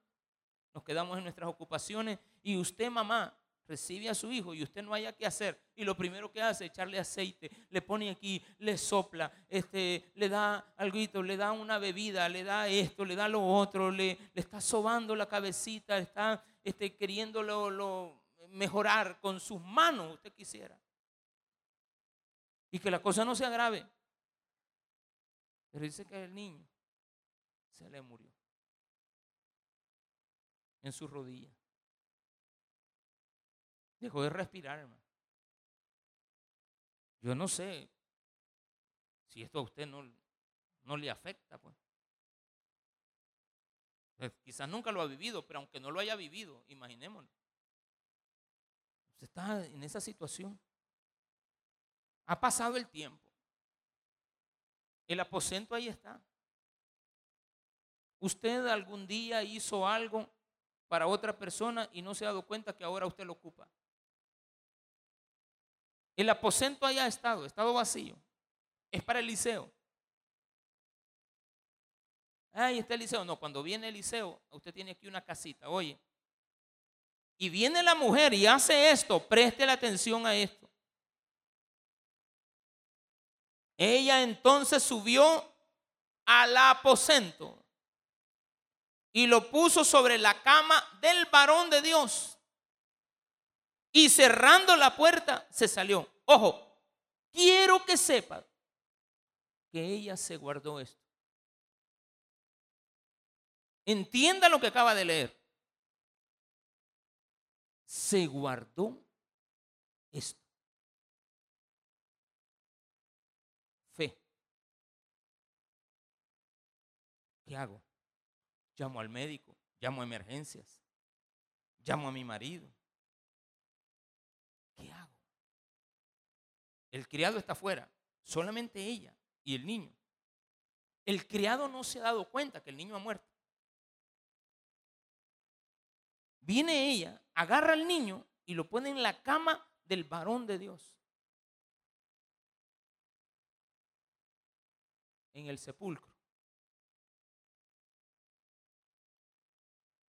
nos quedamos en nuestras ocupaciones y usted mamá recibe a su hijo y usted no haya que hacer y lo primero que hace es echarle aceite, le pone aquí, le sopla, este, le da algo, le da una bebida, le da esto, le da lo otro, le, le está sobando la cabecita, está este, queriéndolo lo, mejorar con sus manos, usted quisiera. Y que la cosa no se agrave. Pero dice que el niño se le murió en sus rodillas. Dejó de respirar. Yo no sé si esto a usted no, no le afecta, pues. pues. Quizás nunca lo ha vivido, pero aunque no lo haya vivido, imaginémoslo. Usted está en esa situación. Ha pasado el tiempo. El aposento ahí está. Usted algún día hizo algo para otra persona y no se ha dado cuenta que ahora usted lo ocupa. El aposento haya estado, estado vacío. Es para Eliseo. Ahí está Eliseo. No, cuando viene Eliseo, usted tiene aquí una casita. Oye, Y viene la mujer y hace esto, preste la atención a esto. Ella entonces subió al aposento y lo puso sobre la cama del varón de Dios. Y cerrando la puerta, se salió. Ojo, quiero que sepa que ella se guardó esto. Entienda lo que acaba de leer. Se guardó esto. Fe. ¿Qué hago? Llamo al médico, llamo a emergencias, llamo a mi marido. ¿Qué hago? El criado está afuera, solamente ella y el niño. El criado no se ha dado cuenta que el niño ha muerto. Viene ella, agarra al niño y lo pone en la cama del varón de Dios. En el sepulcro.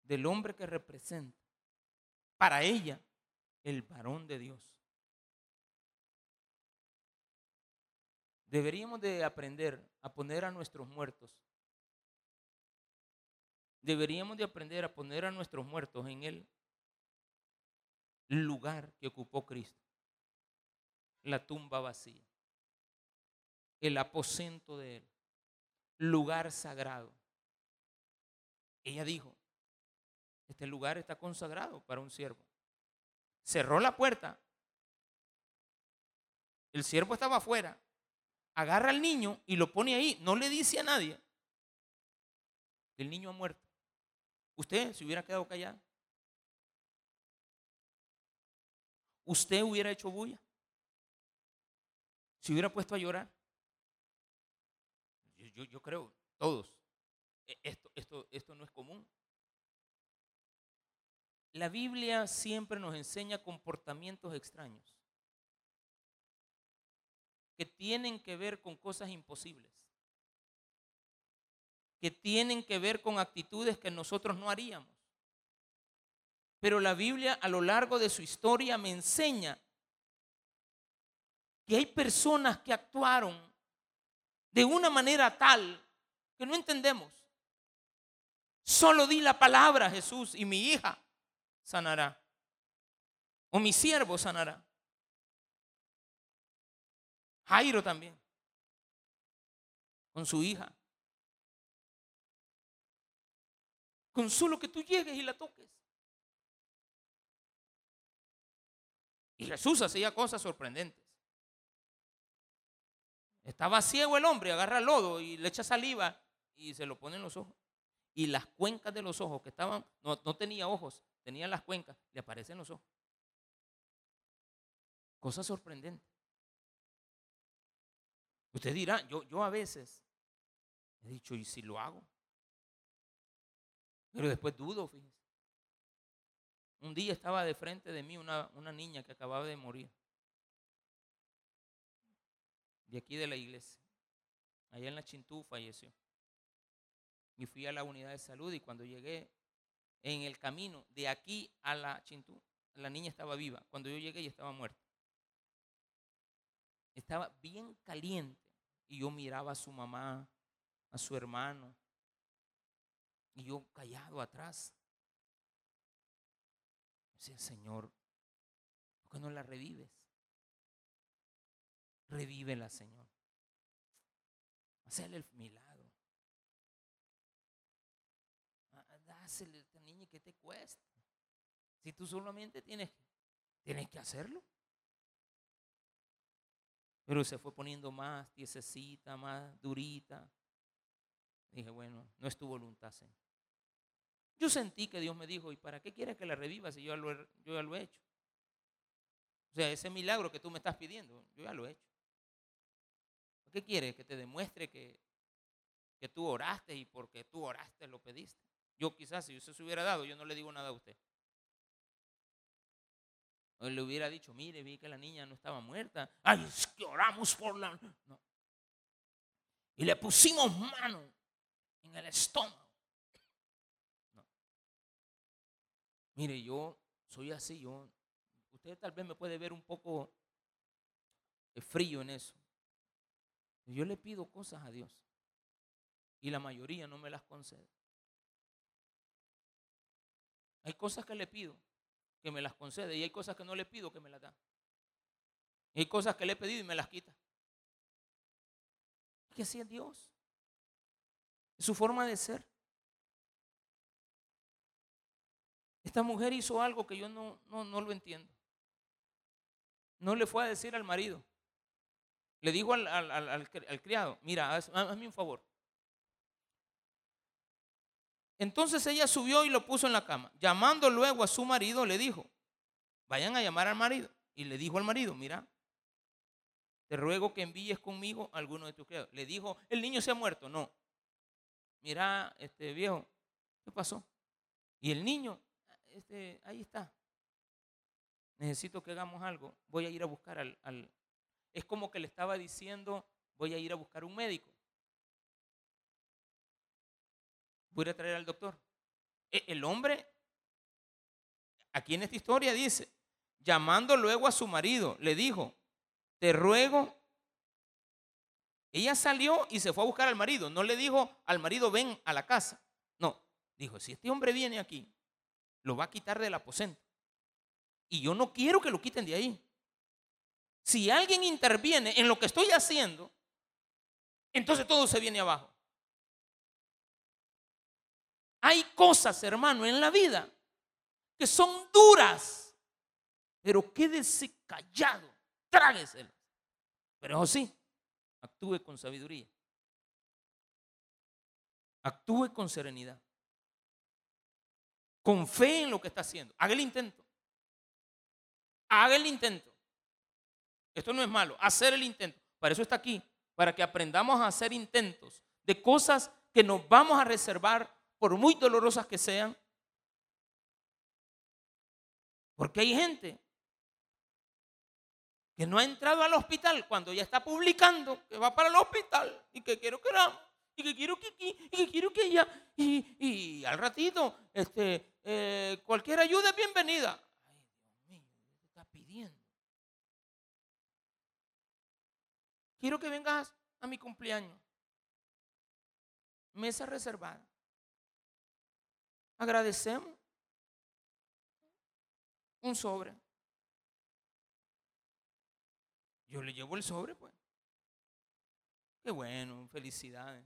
Del hombre que representa para ella el varón de Dios. Deberíamos de aprender a poner a nuestros muertos. Deberíamos de aprender a poner a nuestros muertos en el lugar que ocupó Cristo. La tumba vacía. El aposento de Él. Lugar sagrado. Ella dijo, este lugar está consagrado para un siervo. Cerró la puerta. El siervo estaba afuera agarra al niño y lo pone ahí, no le dice a nadie. El niño ha muerto. Usted se hubiera quedado callado. Usted hubiera hecho bulla. Se hubiera puesto a llorar. Yo, yo, creo, todos. E, esto, esto, esto no es común. La Biblia siempre nos enseña comportamientos extraños que tienen que ver con cosas imposibles, que tienen que ver con actitudes que nosotros no haríamos. Pero la Biblia a lo largo de su historia me enseña que hay personas que actuaron de una manera tal que no entendemos. Solo di la palabra Jesús y mi hija sanará. O mi siervo sanará. Jairo también, con su hija. Con solo que tú llegues y la toques. Y Jesús hacía cosas sorprendentes. Estaba ciego el hombre, agarra lodo y le echa saliva y se lo pone en los ojos. Y las cuencas de los ojos que estaban, no, no tenía ojos, tenía las cuencas, le aparecen los ojos. Cosas sorprendentes. Usted dirá, yo, yo a veces he dicho, ¿y si lo hago? Pero después dudo, fíjese. Un día estaba de frente de mí una, una niña que acababa de morir. De aquí de la iglesia. Allá en la Chintú falleció. Y fui a la unidad de salud y cuando llegué en el camino de aquí a la Chintú, la niña estaba viva. Cuando yo llegué ya estaba muerta. Estaba bien caliente. Y yo miraba a su mamá, a su hermano. Y yo callado atrás. Decía, Señor, ¿por qué no la revives? Revívela, Señor. Hacerle el milagro. Que te cuesta. Si tú solamente tienes, tienes que hacerlo. Pero se fue poniendo más tiesecita, más durita. Dije, bueno, no es tu voluntad, Señor. Yo sentí que Dios me dijo, ¿y para qué quieres que la reviva si yo ya lo he, yo ya lo he hecho? O sea, ese milagro que tú me estás pidiendo, yo ya lo he hecho. ¿Por qué quieres? Que te demuestre que, que tú oraste y porque tú oraste lo pediste. Yo quizás si usted se hubiera dado, yo no le digo nada a usted. O le hubiera dicho, mire, vi que la niña no estaba muerta. Ay, es que oramos por la... No. Y le pusimos mano en el estómago. No. Mire, yo soy así, yo, usted tal vez me puede ver un poco eh, frío en eso. Yo le pido cosas a Dios y la mayoría no me las concede. Hay cosas que le pido que me las concede y hay cosas que no le pido que me las da. Y hay cosas que le he pedido y me las quita. Es que así es Dios. Es su forma de ser. Esta mujer hizo algo que yo no, no, lo entiendo. No le fue a decir al marido. Le dijo al, criado, mira, hazme un favor. Entonces ella subió y lo puso en la cama. Llamando luego a su marido, le dijo, vayan a llamar al marido. Y le dijo al marido, mira, te ruego que envíes conmigo a alguno de tus criados. Le dijo, el niño se ha muerto. No. Mira, este viejo, ¿qué pasó? Y el niño, este, ahí está. Necesito que hagamos algo. Voy a ir a buscar al, al... Es como que le estaba diciendo, voy a ir a buscar un médico. Voy a traer al doctor. E, el hombre, aquí en esta historia dice, llamando luego a su marido, le dijo, te ruego. Ella salió y se fue a buscar al marido. No le dijo al marido, ven a la casa. No, dijo, si este hombre viene aquí, lo va a quitar del aposento. Y yo no quiero que lo quiten de ahí. Si alguien interviene en lo que estoy haciendo, entonces todo se viene abajo. Hay cosas, hermano, en la vida que son duras, pero quédese callado, trágueselas. Pero sí, actúe con sabiduría. Actúe con serenidad. Con fe en lo que está haciendo. Haga el intento. Haga el intento. Esto no es malo. Hacer el intento. Para eso está aquí. Para que aprendamos a hacer intentos de cosas que nos vamos a reservar por muy dolorosas que sean. Porque hay gente que no ha entrado al hospital cuando ya está publicando que va para el hospital y que quiero que y que quiero que aquí y que quiero que allá y, al ratito este eh, cualquier ayuda es bienvenida. Ay, Dios mío, te está pidiendo? Quiero que vengas a mi cumpleaños. Mesa reservada. Agradecemos. Un sobre. Yo le llevo el sobre, pues. Qué bueno, felicidades.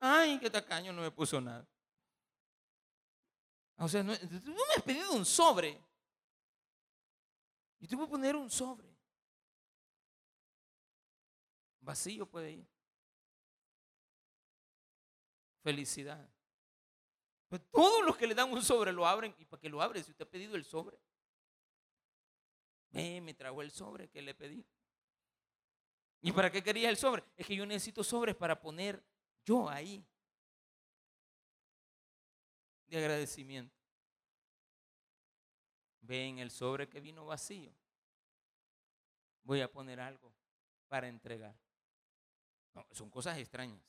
Ay, qué tacaño, no me puso nada. O sea, no, me has pedido un sobre. Y tú puedes poner un sobre. Vacío puede ir. Felicidad. Pues todos los que le dan un sobre lo abren. ¿Y para qué lo abre si usted ha pedido el sobre? Ve, me trajo el sobre que le pedí. ¿Y para qué quería el sobre? Es que yo necesito sobres para poner yo ahí. De agradecimiento. Ven el sobre que vino vacío. Voy a poner algo para entregar. son cosas extrañas.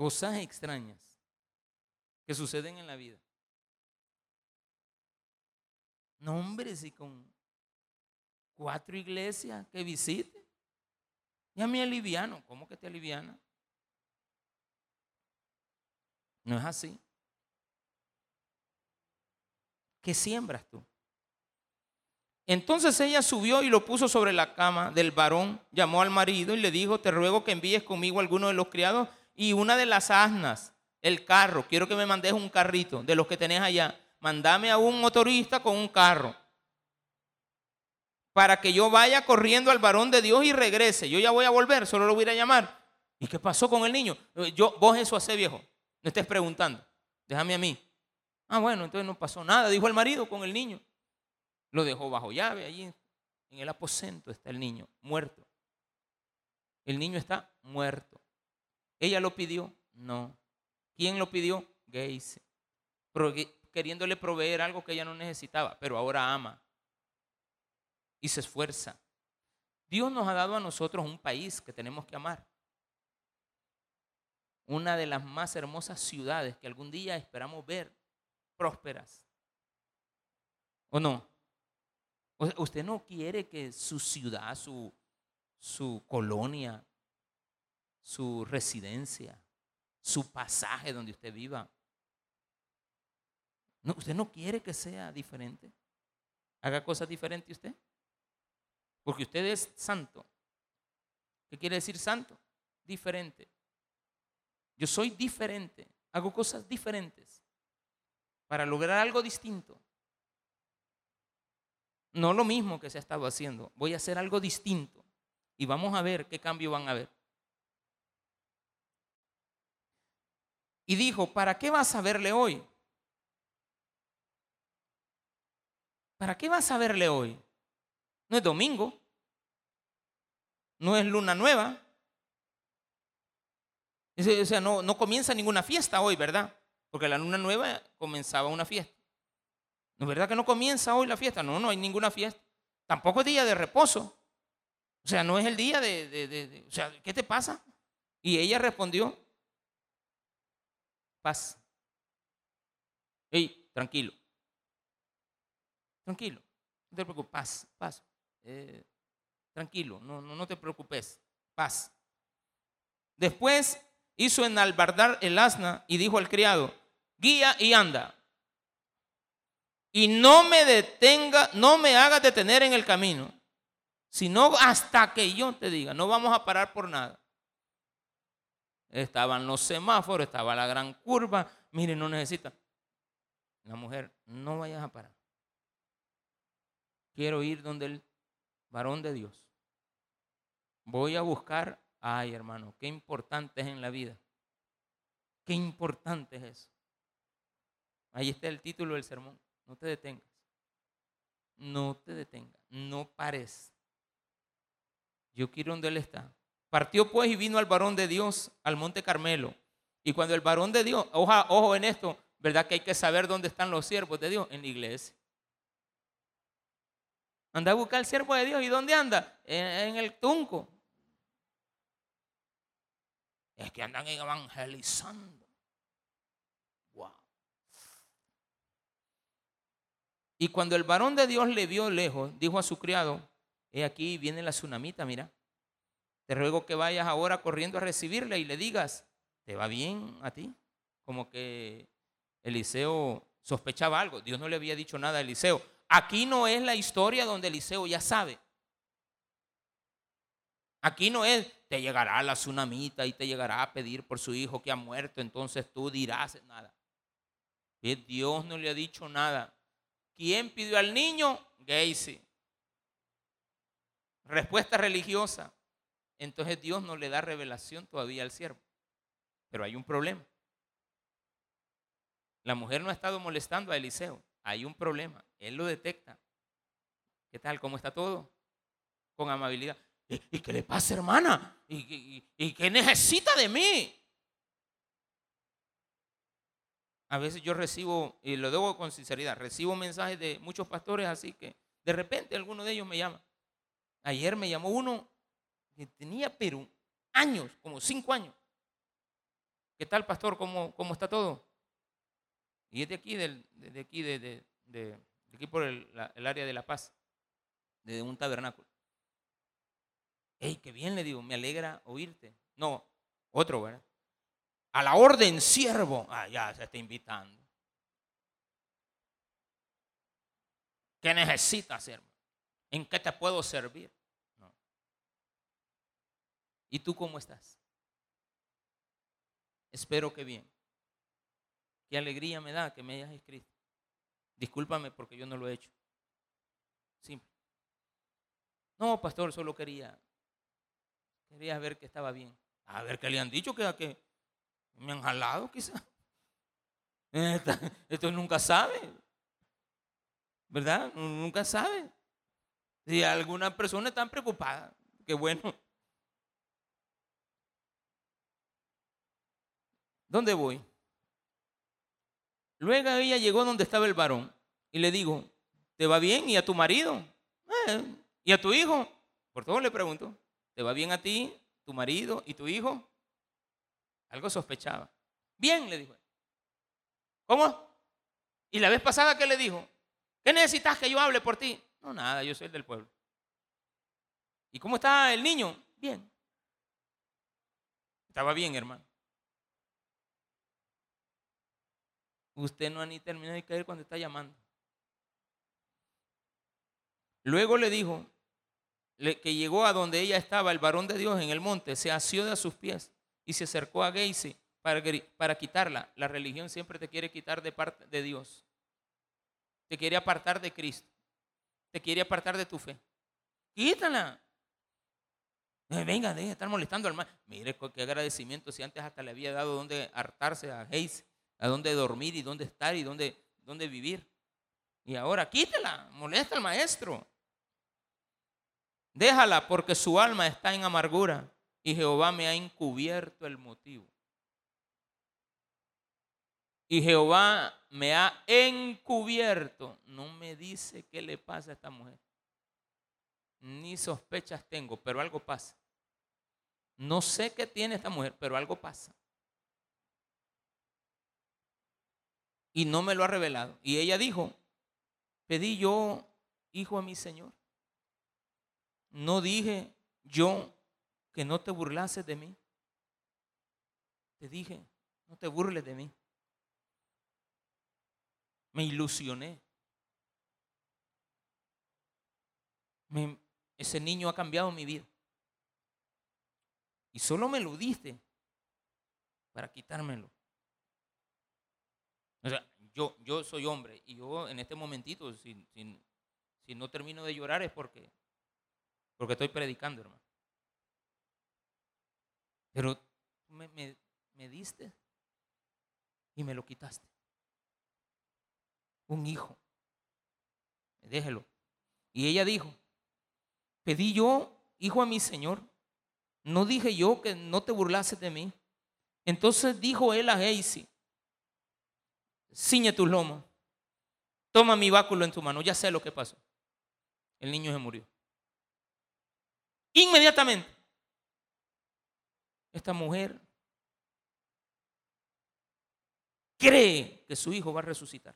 Cosas extrañas que suceden en la vida. No, hombre, si con cuatro iglesias que visite, ya me aliviano. ¿Cómo que te aliviana? No es así. ¿Qué siembras tú? Entonces ella subió y lo puso sobre la cama del varón, llamó al marido y le dijo, te ruego que envíes conmigo a alguno de los criados y una de las asnas, el carro, quiero que me mandes un carrito de los que tenés allá. Mandame a un motorista con un carro para que yo vaya corriendo al varón de Dios y regrese. Yo ya voy a volver, solo lo voy a llamar. ¿Y qué pasó con el niño? Yo, vos eso hace viejo. No estés preguntando. Déjame a mí. Ah, bueno, entonces no pasó nada, dijo el marido con el niño. Lo dejó bajo llave allí. En el aposento está el niño, muerto. El niño está muerto. ¿Ella lo pidió? No. ¿Quién lo pidió? Gacy. Queriéndole proveer algo que ella no necesitaba, pero ahora ama y se esfuerza. Dios nos ha dado a nosotros un país que tenemos que amar. Una de las más hermosas ciudades que algún día esperamos ver prósperas. ¿O no? Usted no quiere que su ciudad, su, su colonia, su residencia, su pasaje donde usted viva, usted no quiere que sea diferente. Haga cosas diferentes usted. Porque usted es santo. ¿Qué quiere decir santo? Diferente. Yo soy diferente. Hago cosas diferentes para lograr algo distinto. No lo mismo que se ha estado haciendo. Voy a hacer algo distinto. Y vamos a ver qué cambio van a ver. Y dijo, ¿para qué vas a verle hoy? ¿Para qué vas a verle hoy? No es domingo. No es luna nueva. O sea, no, no comienza ninguna fiesta hoy, ¿verdad? Porque la luna nueva comenzaba una fiesta. ¿No es verdad que no comienza hoy la fiesta? No, no hay ninguna fiesta. Tampoco es día de reposo. O sea, no es el día de, O sea, ¿qué te pasa? Y ella respondió, paz. Tranquilo. Tranquilo. No te preocupes. Paz, paz. Eh, tranquilo, no, no, no te preocupes. Paz. Después hizo enalbardar el asna y dijo al criado, guía y anda y no me detenga, no me hagas detener en el camino, sino hasta que yo te diga, no vamos a parar por nada. Estaban los semáforos, estaba la gran curva, miren, no necesita. La mujer, no vayas a parar. Quiero ir donde el varón de Dios. Voy a buscar, ay hermano, qué importante es en la vida. Qué importante es eso. Ahí está el título del sermón. No te detengas. No te detengas. No pares. Yo quiero donde Él está. Partió pues y vino al varón de Dios al monte Carmelo. Y cuando el varón de Dios, ojo, ojo en esto, ¿verdad que hay que saber dónde están los siervos de Dios? En la iglesia. Anda a buscar al siervo de Dios. ¿Y dónde anda? En, el tunco. Es que andan evangelizando. Y cuando el varón de Dios le vio lejos, dijo a su criado, he aquí viene la tsunamita, mira. Te ruego que vayas ahora corriendo a recibirla y le digas, ¿te va bien a ti? Como que Eliseo sospechaba algo. Dios no le había dicho nada a Eliseo. Aquí no es la historia donde Eliseo ya sabe. Aquí no es, te llegará la tsunamita y te llegará a pedir por su hijo que ha muerto, entonces tú dirás nada. Dios no le ha dicho nada. ¿Quién pidió al niño? Gacy. Respuesta religiosa. Entonces Dios no le da revelación todavía al siervo. Pero hay un problema. La mujer no ha estado molestando a Eliseo. Hay un problema. Él lo detecta. ¿Qué tal? ¿Cómo está todo? Con amabilidad. ¿Y, qué le pasa, hermana? ¿Y, qué necesita de mí? A veces yo recibo, y lo debo con sinceridad, recibo mensajes de muchos pastores así que de repente alguno de ellos me llama. Ayer me llamó uno que tenía pero años, como cinco años. ¿Qué tal, pastor? ¿Cómo, cómo está todo? Y es de aquí, del, de, aquí, de, de, aquí por el, el, área de La Paz, de un tabernáculo. ¡Ey, qué bien! Le digo, me alegra oírte. No, otro, ¿verdad? A la orden siervo. Ah, ya se está invitando. ¿Qué necesitas, hermano? ¿En qué te puedo servir? ¿Y tú cómo estás? Espero que bien. Qué alegría me da que me hayas escrito. Discúlpame porque yo no lo he hecho. Simple. No, pastor, solo quería. Quería ver que estaba bien. A ver qué le han dicho que, que me han jalado quizás. Esto nunca sabe. ¿Verdad? Nunca sabe. Si alguna persona está preocupada, qué bueno. ¿Dónde voy? Luego ella llegó donde estaba el varón y le dijo, ¿te va bien? ¿Y a tu marido? Eh, ¿Y a tu hijo? Por todo le pregunto, ¿te va bien a ti, tu marido y tu hijo? Algo sospechaba. Bien, le dijo. ¿Cómo? ¿Y la vez pasada qué le dijo? ¿Qué necesitas que yo hable por ti? No, nada, yo soy el del pueblo. ¿Y cómo está el niño? Bien. Estaba bien, hermano. Usted no ha ni terminado de caer cuando está llamando. Luego le dijo que llegó a donde ella estaba, el varón de Dios en el monte, se asió de a sus pies y se acercó a Geise para, para quitarla. La religión siempre te quiere quitar de parte de Dios. Te quiere apartar de Cristo. Te quiere apartar de tu fe. Quítala. Venga, deje de estar molestando al mal. Mire qué agradecimiento si antes hasta le había dado donde hartarse a Geise, a dónde dormir y dónde estar y dónde, dónde vivir. Y ahora quítela, molesta al maestro. Déjala porque su alma está en amargura y Jehová me ha encubierto el motivo. Y Jehová me ha encubierto. No me dice qué le pasa a esta mujer. Ni sospechas tengo, pero algo pasa. No sé qué tiene esta mujer, pero algo pasa. Y no me lo ha revelado. Y ella dijo, pedí yo hijo a mi Señor. No dije yo que no te burlases de mí. Te dije, no te burles de mí. Me ilusioné. ese niño ha cambiado mi vida. Y solo me lo diste para quitármelo. O sea, yo, yo soy hombre y yo en este momentito, si, si no termino de llorar es porque, porque estoy predicando, hermano. Pero me, me, diste y me lo quitaste. Un hijo. Déjelo. Y ella dijo, pedí yo, hijo a mi Señor. No dije yo que no te burlases de mí. Entonces dijo él a Geisi, ciñe tus lomos, toma mi báculo en tu mano. Ya sé lo que pasó. El niño se murió. Inmediatamente esta mujer cree que su hijo va a resucitar.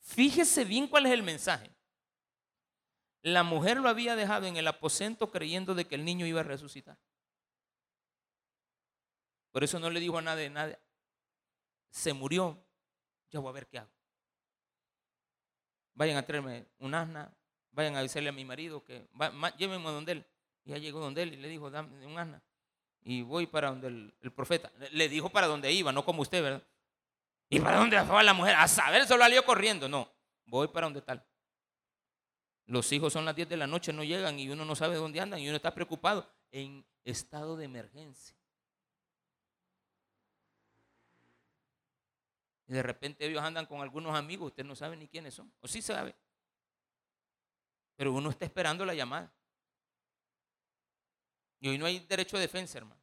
Fíjese bien cuál es el mensaje. La mujer lo había dejado en el aposento creyendo de que el niño iba a resucitar. Por eso no le dijo a nadie, nada. Se murió, ya voy a ver qué hago. Vayan a traerme un asna, vayan a decirle a mi marido que llévenme a donde él. Ya llegó donde él y le dijo, dame un asna. Y voy para donde el, profeta. Le dijo para donde iba, no como usted, ¿verdad? ¿Y para dónde fue la mujer? A saber, solo salió corriendo. No, voy para donde tal. Los hijos son las 10 de la noche, no llegan y uno no sabe dónde andan y uno está preocupado en estado de emergencia. De repente ellos andan con algunos amigos, usted no sabe ni quiénes son, o sí sabe. Pero uno está esperando la llamada. Y hoy no hay derecho de defensa, hermano.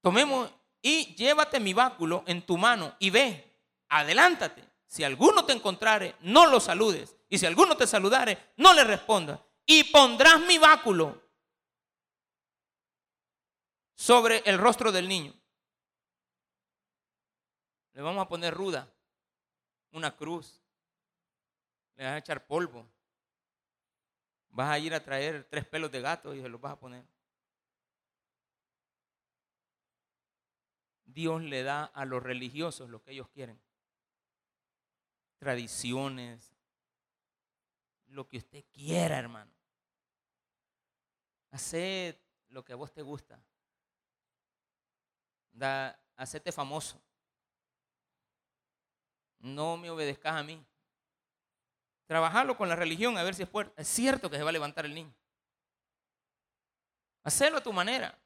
Tomemos y llévate mi báculo en tu mano y ve, adelántate. Si alguno te encontrare, no lo saludes. Y si alguno te saludare, no le responda. Y pondrás mi báculo sobre el rostro del niño. Le vamos a poner ruda, una cruz. Le vas a echar polvo. Vas a ir a traer tres pelos de gato y se los vas a poner. Dios le da a los religiosos lo que ellos quieren. Tradiciones, lo que usted quiera, hermano. Haced lo que a vos te gusta. Da, hacete famoso. No me obedezcas a mí. Trabajarlo con la religión a ver si es. Es cierto que se va a levantar el niño. Hacerlo a tu manera.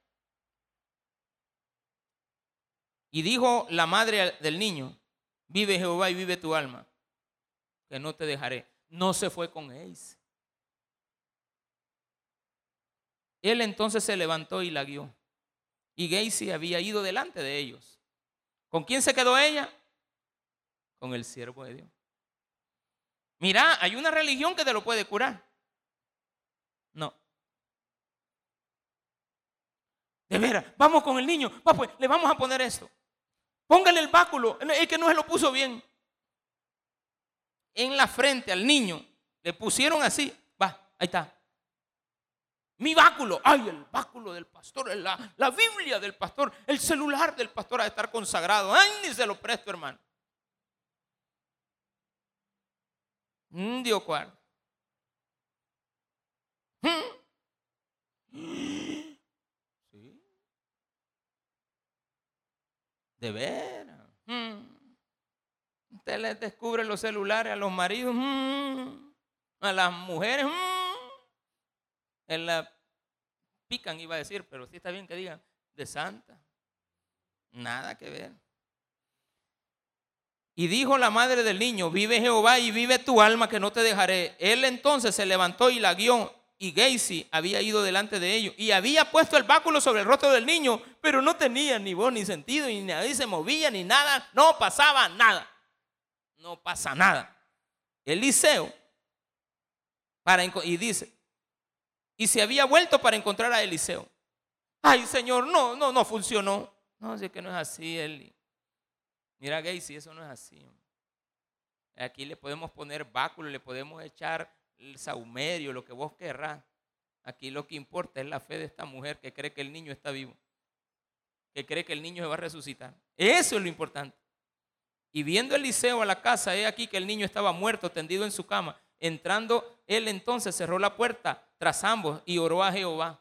Y dijo la madre del niño, vive Jehová y vive tu alma, que no te dejaré. No se fue con él. Él entonces se levantó y la guió. Y Gacy había ido delante de ellos. ¿Con quién se quedó ella? Con el siervo de Dios. Mira, hay una religión que te lo puede curar. No. De veras, vamos con el niño. pues, le vamos a poner esto. Póngale el báculo, es que no se lo puso bien. En la frente al niño le pusieron así, va, ahí está. Mi báculo, ay, el báculo del pastor, la, la Biblia del pastor, el celular del pastor a estar consagrado. Ay, ni se lo presto, hermano. Un Dios cuarto. ¿Sí? De veras. Usted les descubre los celulares a los maridos, a las mujeres. En la pican, iba a decir, pero sí está bien que digan, de santa. Nada que ver. Y dijo la madre del niño, vive Jehová y vive tu alma que no te dejaré. Él entonces se levantó y la guió y Gacy había ido delante de ellos y había puesto el báculo sobre el rostro del niño, pero no tenía ni voz ni sentido, ni nadie se movía, ni nada, no pasaba nada. No pasa nada. Eliseo, para, y dice, y se había vuelto para encontrar a Eliseo. Ay, Señor, no, no, no funcionó. No, sé que no es así, Eli. Mira, Gacy, eso no es así. Aquí le podemos poner báculo, le podemos echar el saumerio, lo que vos querrás. Aquí lo que importa es la fe de esta mujer que cree que el niño está vivo, que cree que el niño se va a resucitar. Eso es lo importante. Y viendo Eliseo a la casa, he aquí que el niño estaba muerto, tendido en su cama. Entrando él entonces cerró la puerta tras ambos y oró a Jehová.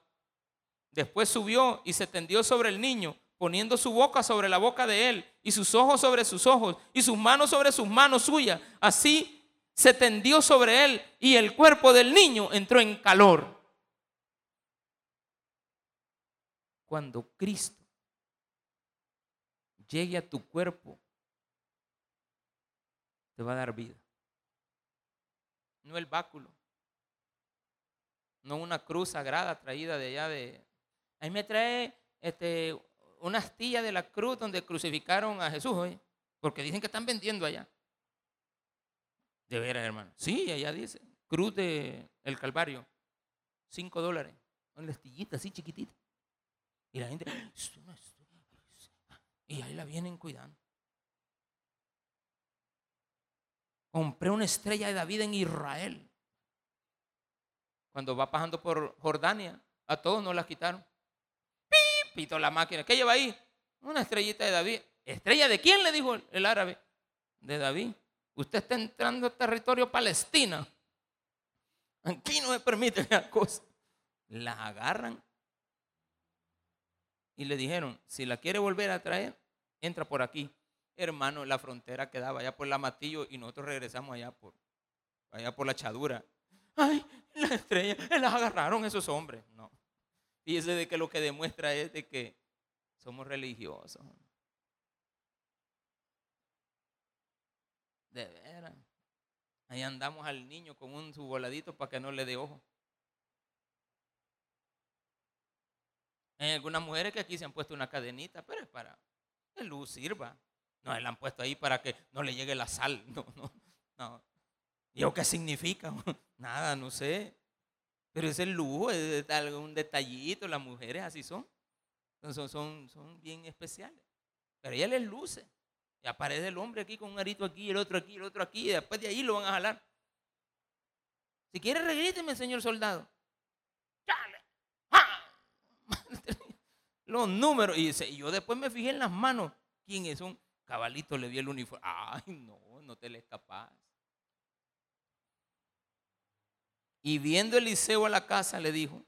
Después subió y se tendió sobre el niño, poniendo su boca sobre la boca de él y sus ojos sobre sus ojos y sus manos sobre sus manos suyas. Así se tendió sobre él y el cuerpo del niño entró en calor. Cuando Cristo llegue a tu cuerpo, te va a dar vida. No el báculo, no una cruz sagrada traída de allá de... Ahí me trae este, una astilla de la cruz donde crucificaron a Jesús hoy, porque dicen que están vendiendo allá. De veras, hermano. Sí, allá dice. Cruz de el Calvario. Cinco dólares. Una estillita así chiquitita. Y la gente. Y ahí la vienen cuidando. Compré una estrella de David en Israel. Cuando va pasando por Jordania, a todos nos la quitaron. Pito la máquina. ¿Qué lleva ahí? Una estrellita de David. ¿Estrella de quién? Le dijo el árabe. De David. Usted está entrando a territorio palestino. Aquí no me permite la cosa. La agarran y le dijeron, si la quiere volver a traer, entra por aquí. Hermano, la frontera quedaba allá por la Matillo y nosotros regresamos allá por, allá por la Chadura. Ay, la estrella, las agarraron esos hombres. No. Fíjese de que lo que demuestra es de que somos religiosos. De veras. Ahí andamos al niño con un su voladito para que no le dé ojo. Hay algunas mujeres que aquí se han puesto una cadenita, pero es para que luz sirva. No, la han puesto ahí para que no le llegue la sal. No, no, no. ¿Y qué significa? Nada, no sé. Pero es el lujo, es algún detallito. Las mujeres así son. Son, son, son bien especiales. Pero ella les luce. Y aparece el hombre aquí con un arito aquí, el otro aquí, el otro aquí, y después de ahí lo van a jalar. Si quiere, regríteme, señor soldado. Los números. Y yo después me fijé en las manos. ¿Quién es? Un cabalito le vi el uniforme. Ay, no, no te le escapas. Y viendo Eliseo a la casa, le dijo,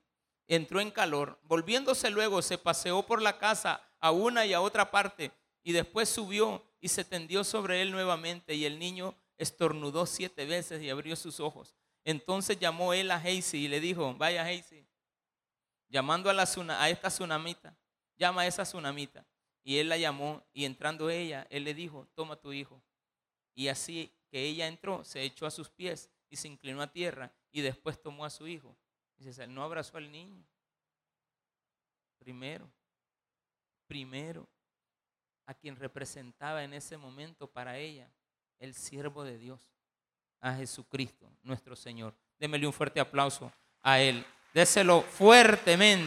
entró en calor. Volviéndose luego, se paseó por la casa a una y a otra parte. Y después subió y se tendió sobre él nuevamente y el niño estornudó siete veces y abrió sus ojos. Entonces llamó él a Heisi y le dijo, vaya Heisi, llamando a, a esta tsunamita, llama a esa tsunamita. Y él la llamó y entrando ella, él le dijo, toma tu hijo. Y así que ella entró, se echó a sus pies y se inclinó a tierra y después tomó a su hijo. Dice, no abrazó al niño. Primero, primero a quien representaba en ese momento para ella el siervo de Dios, a Jesucristo, nuestro Señor. Démele un fuerte aplauso a Él. Déselo fuertemente.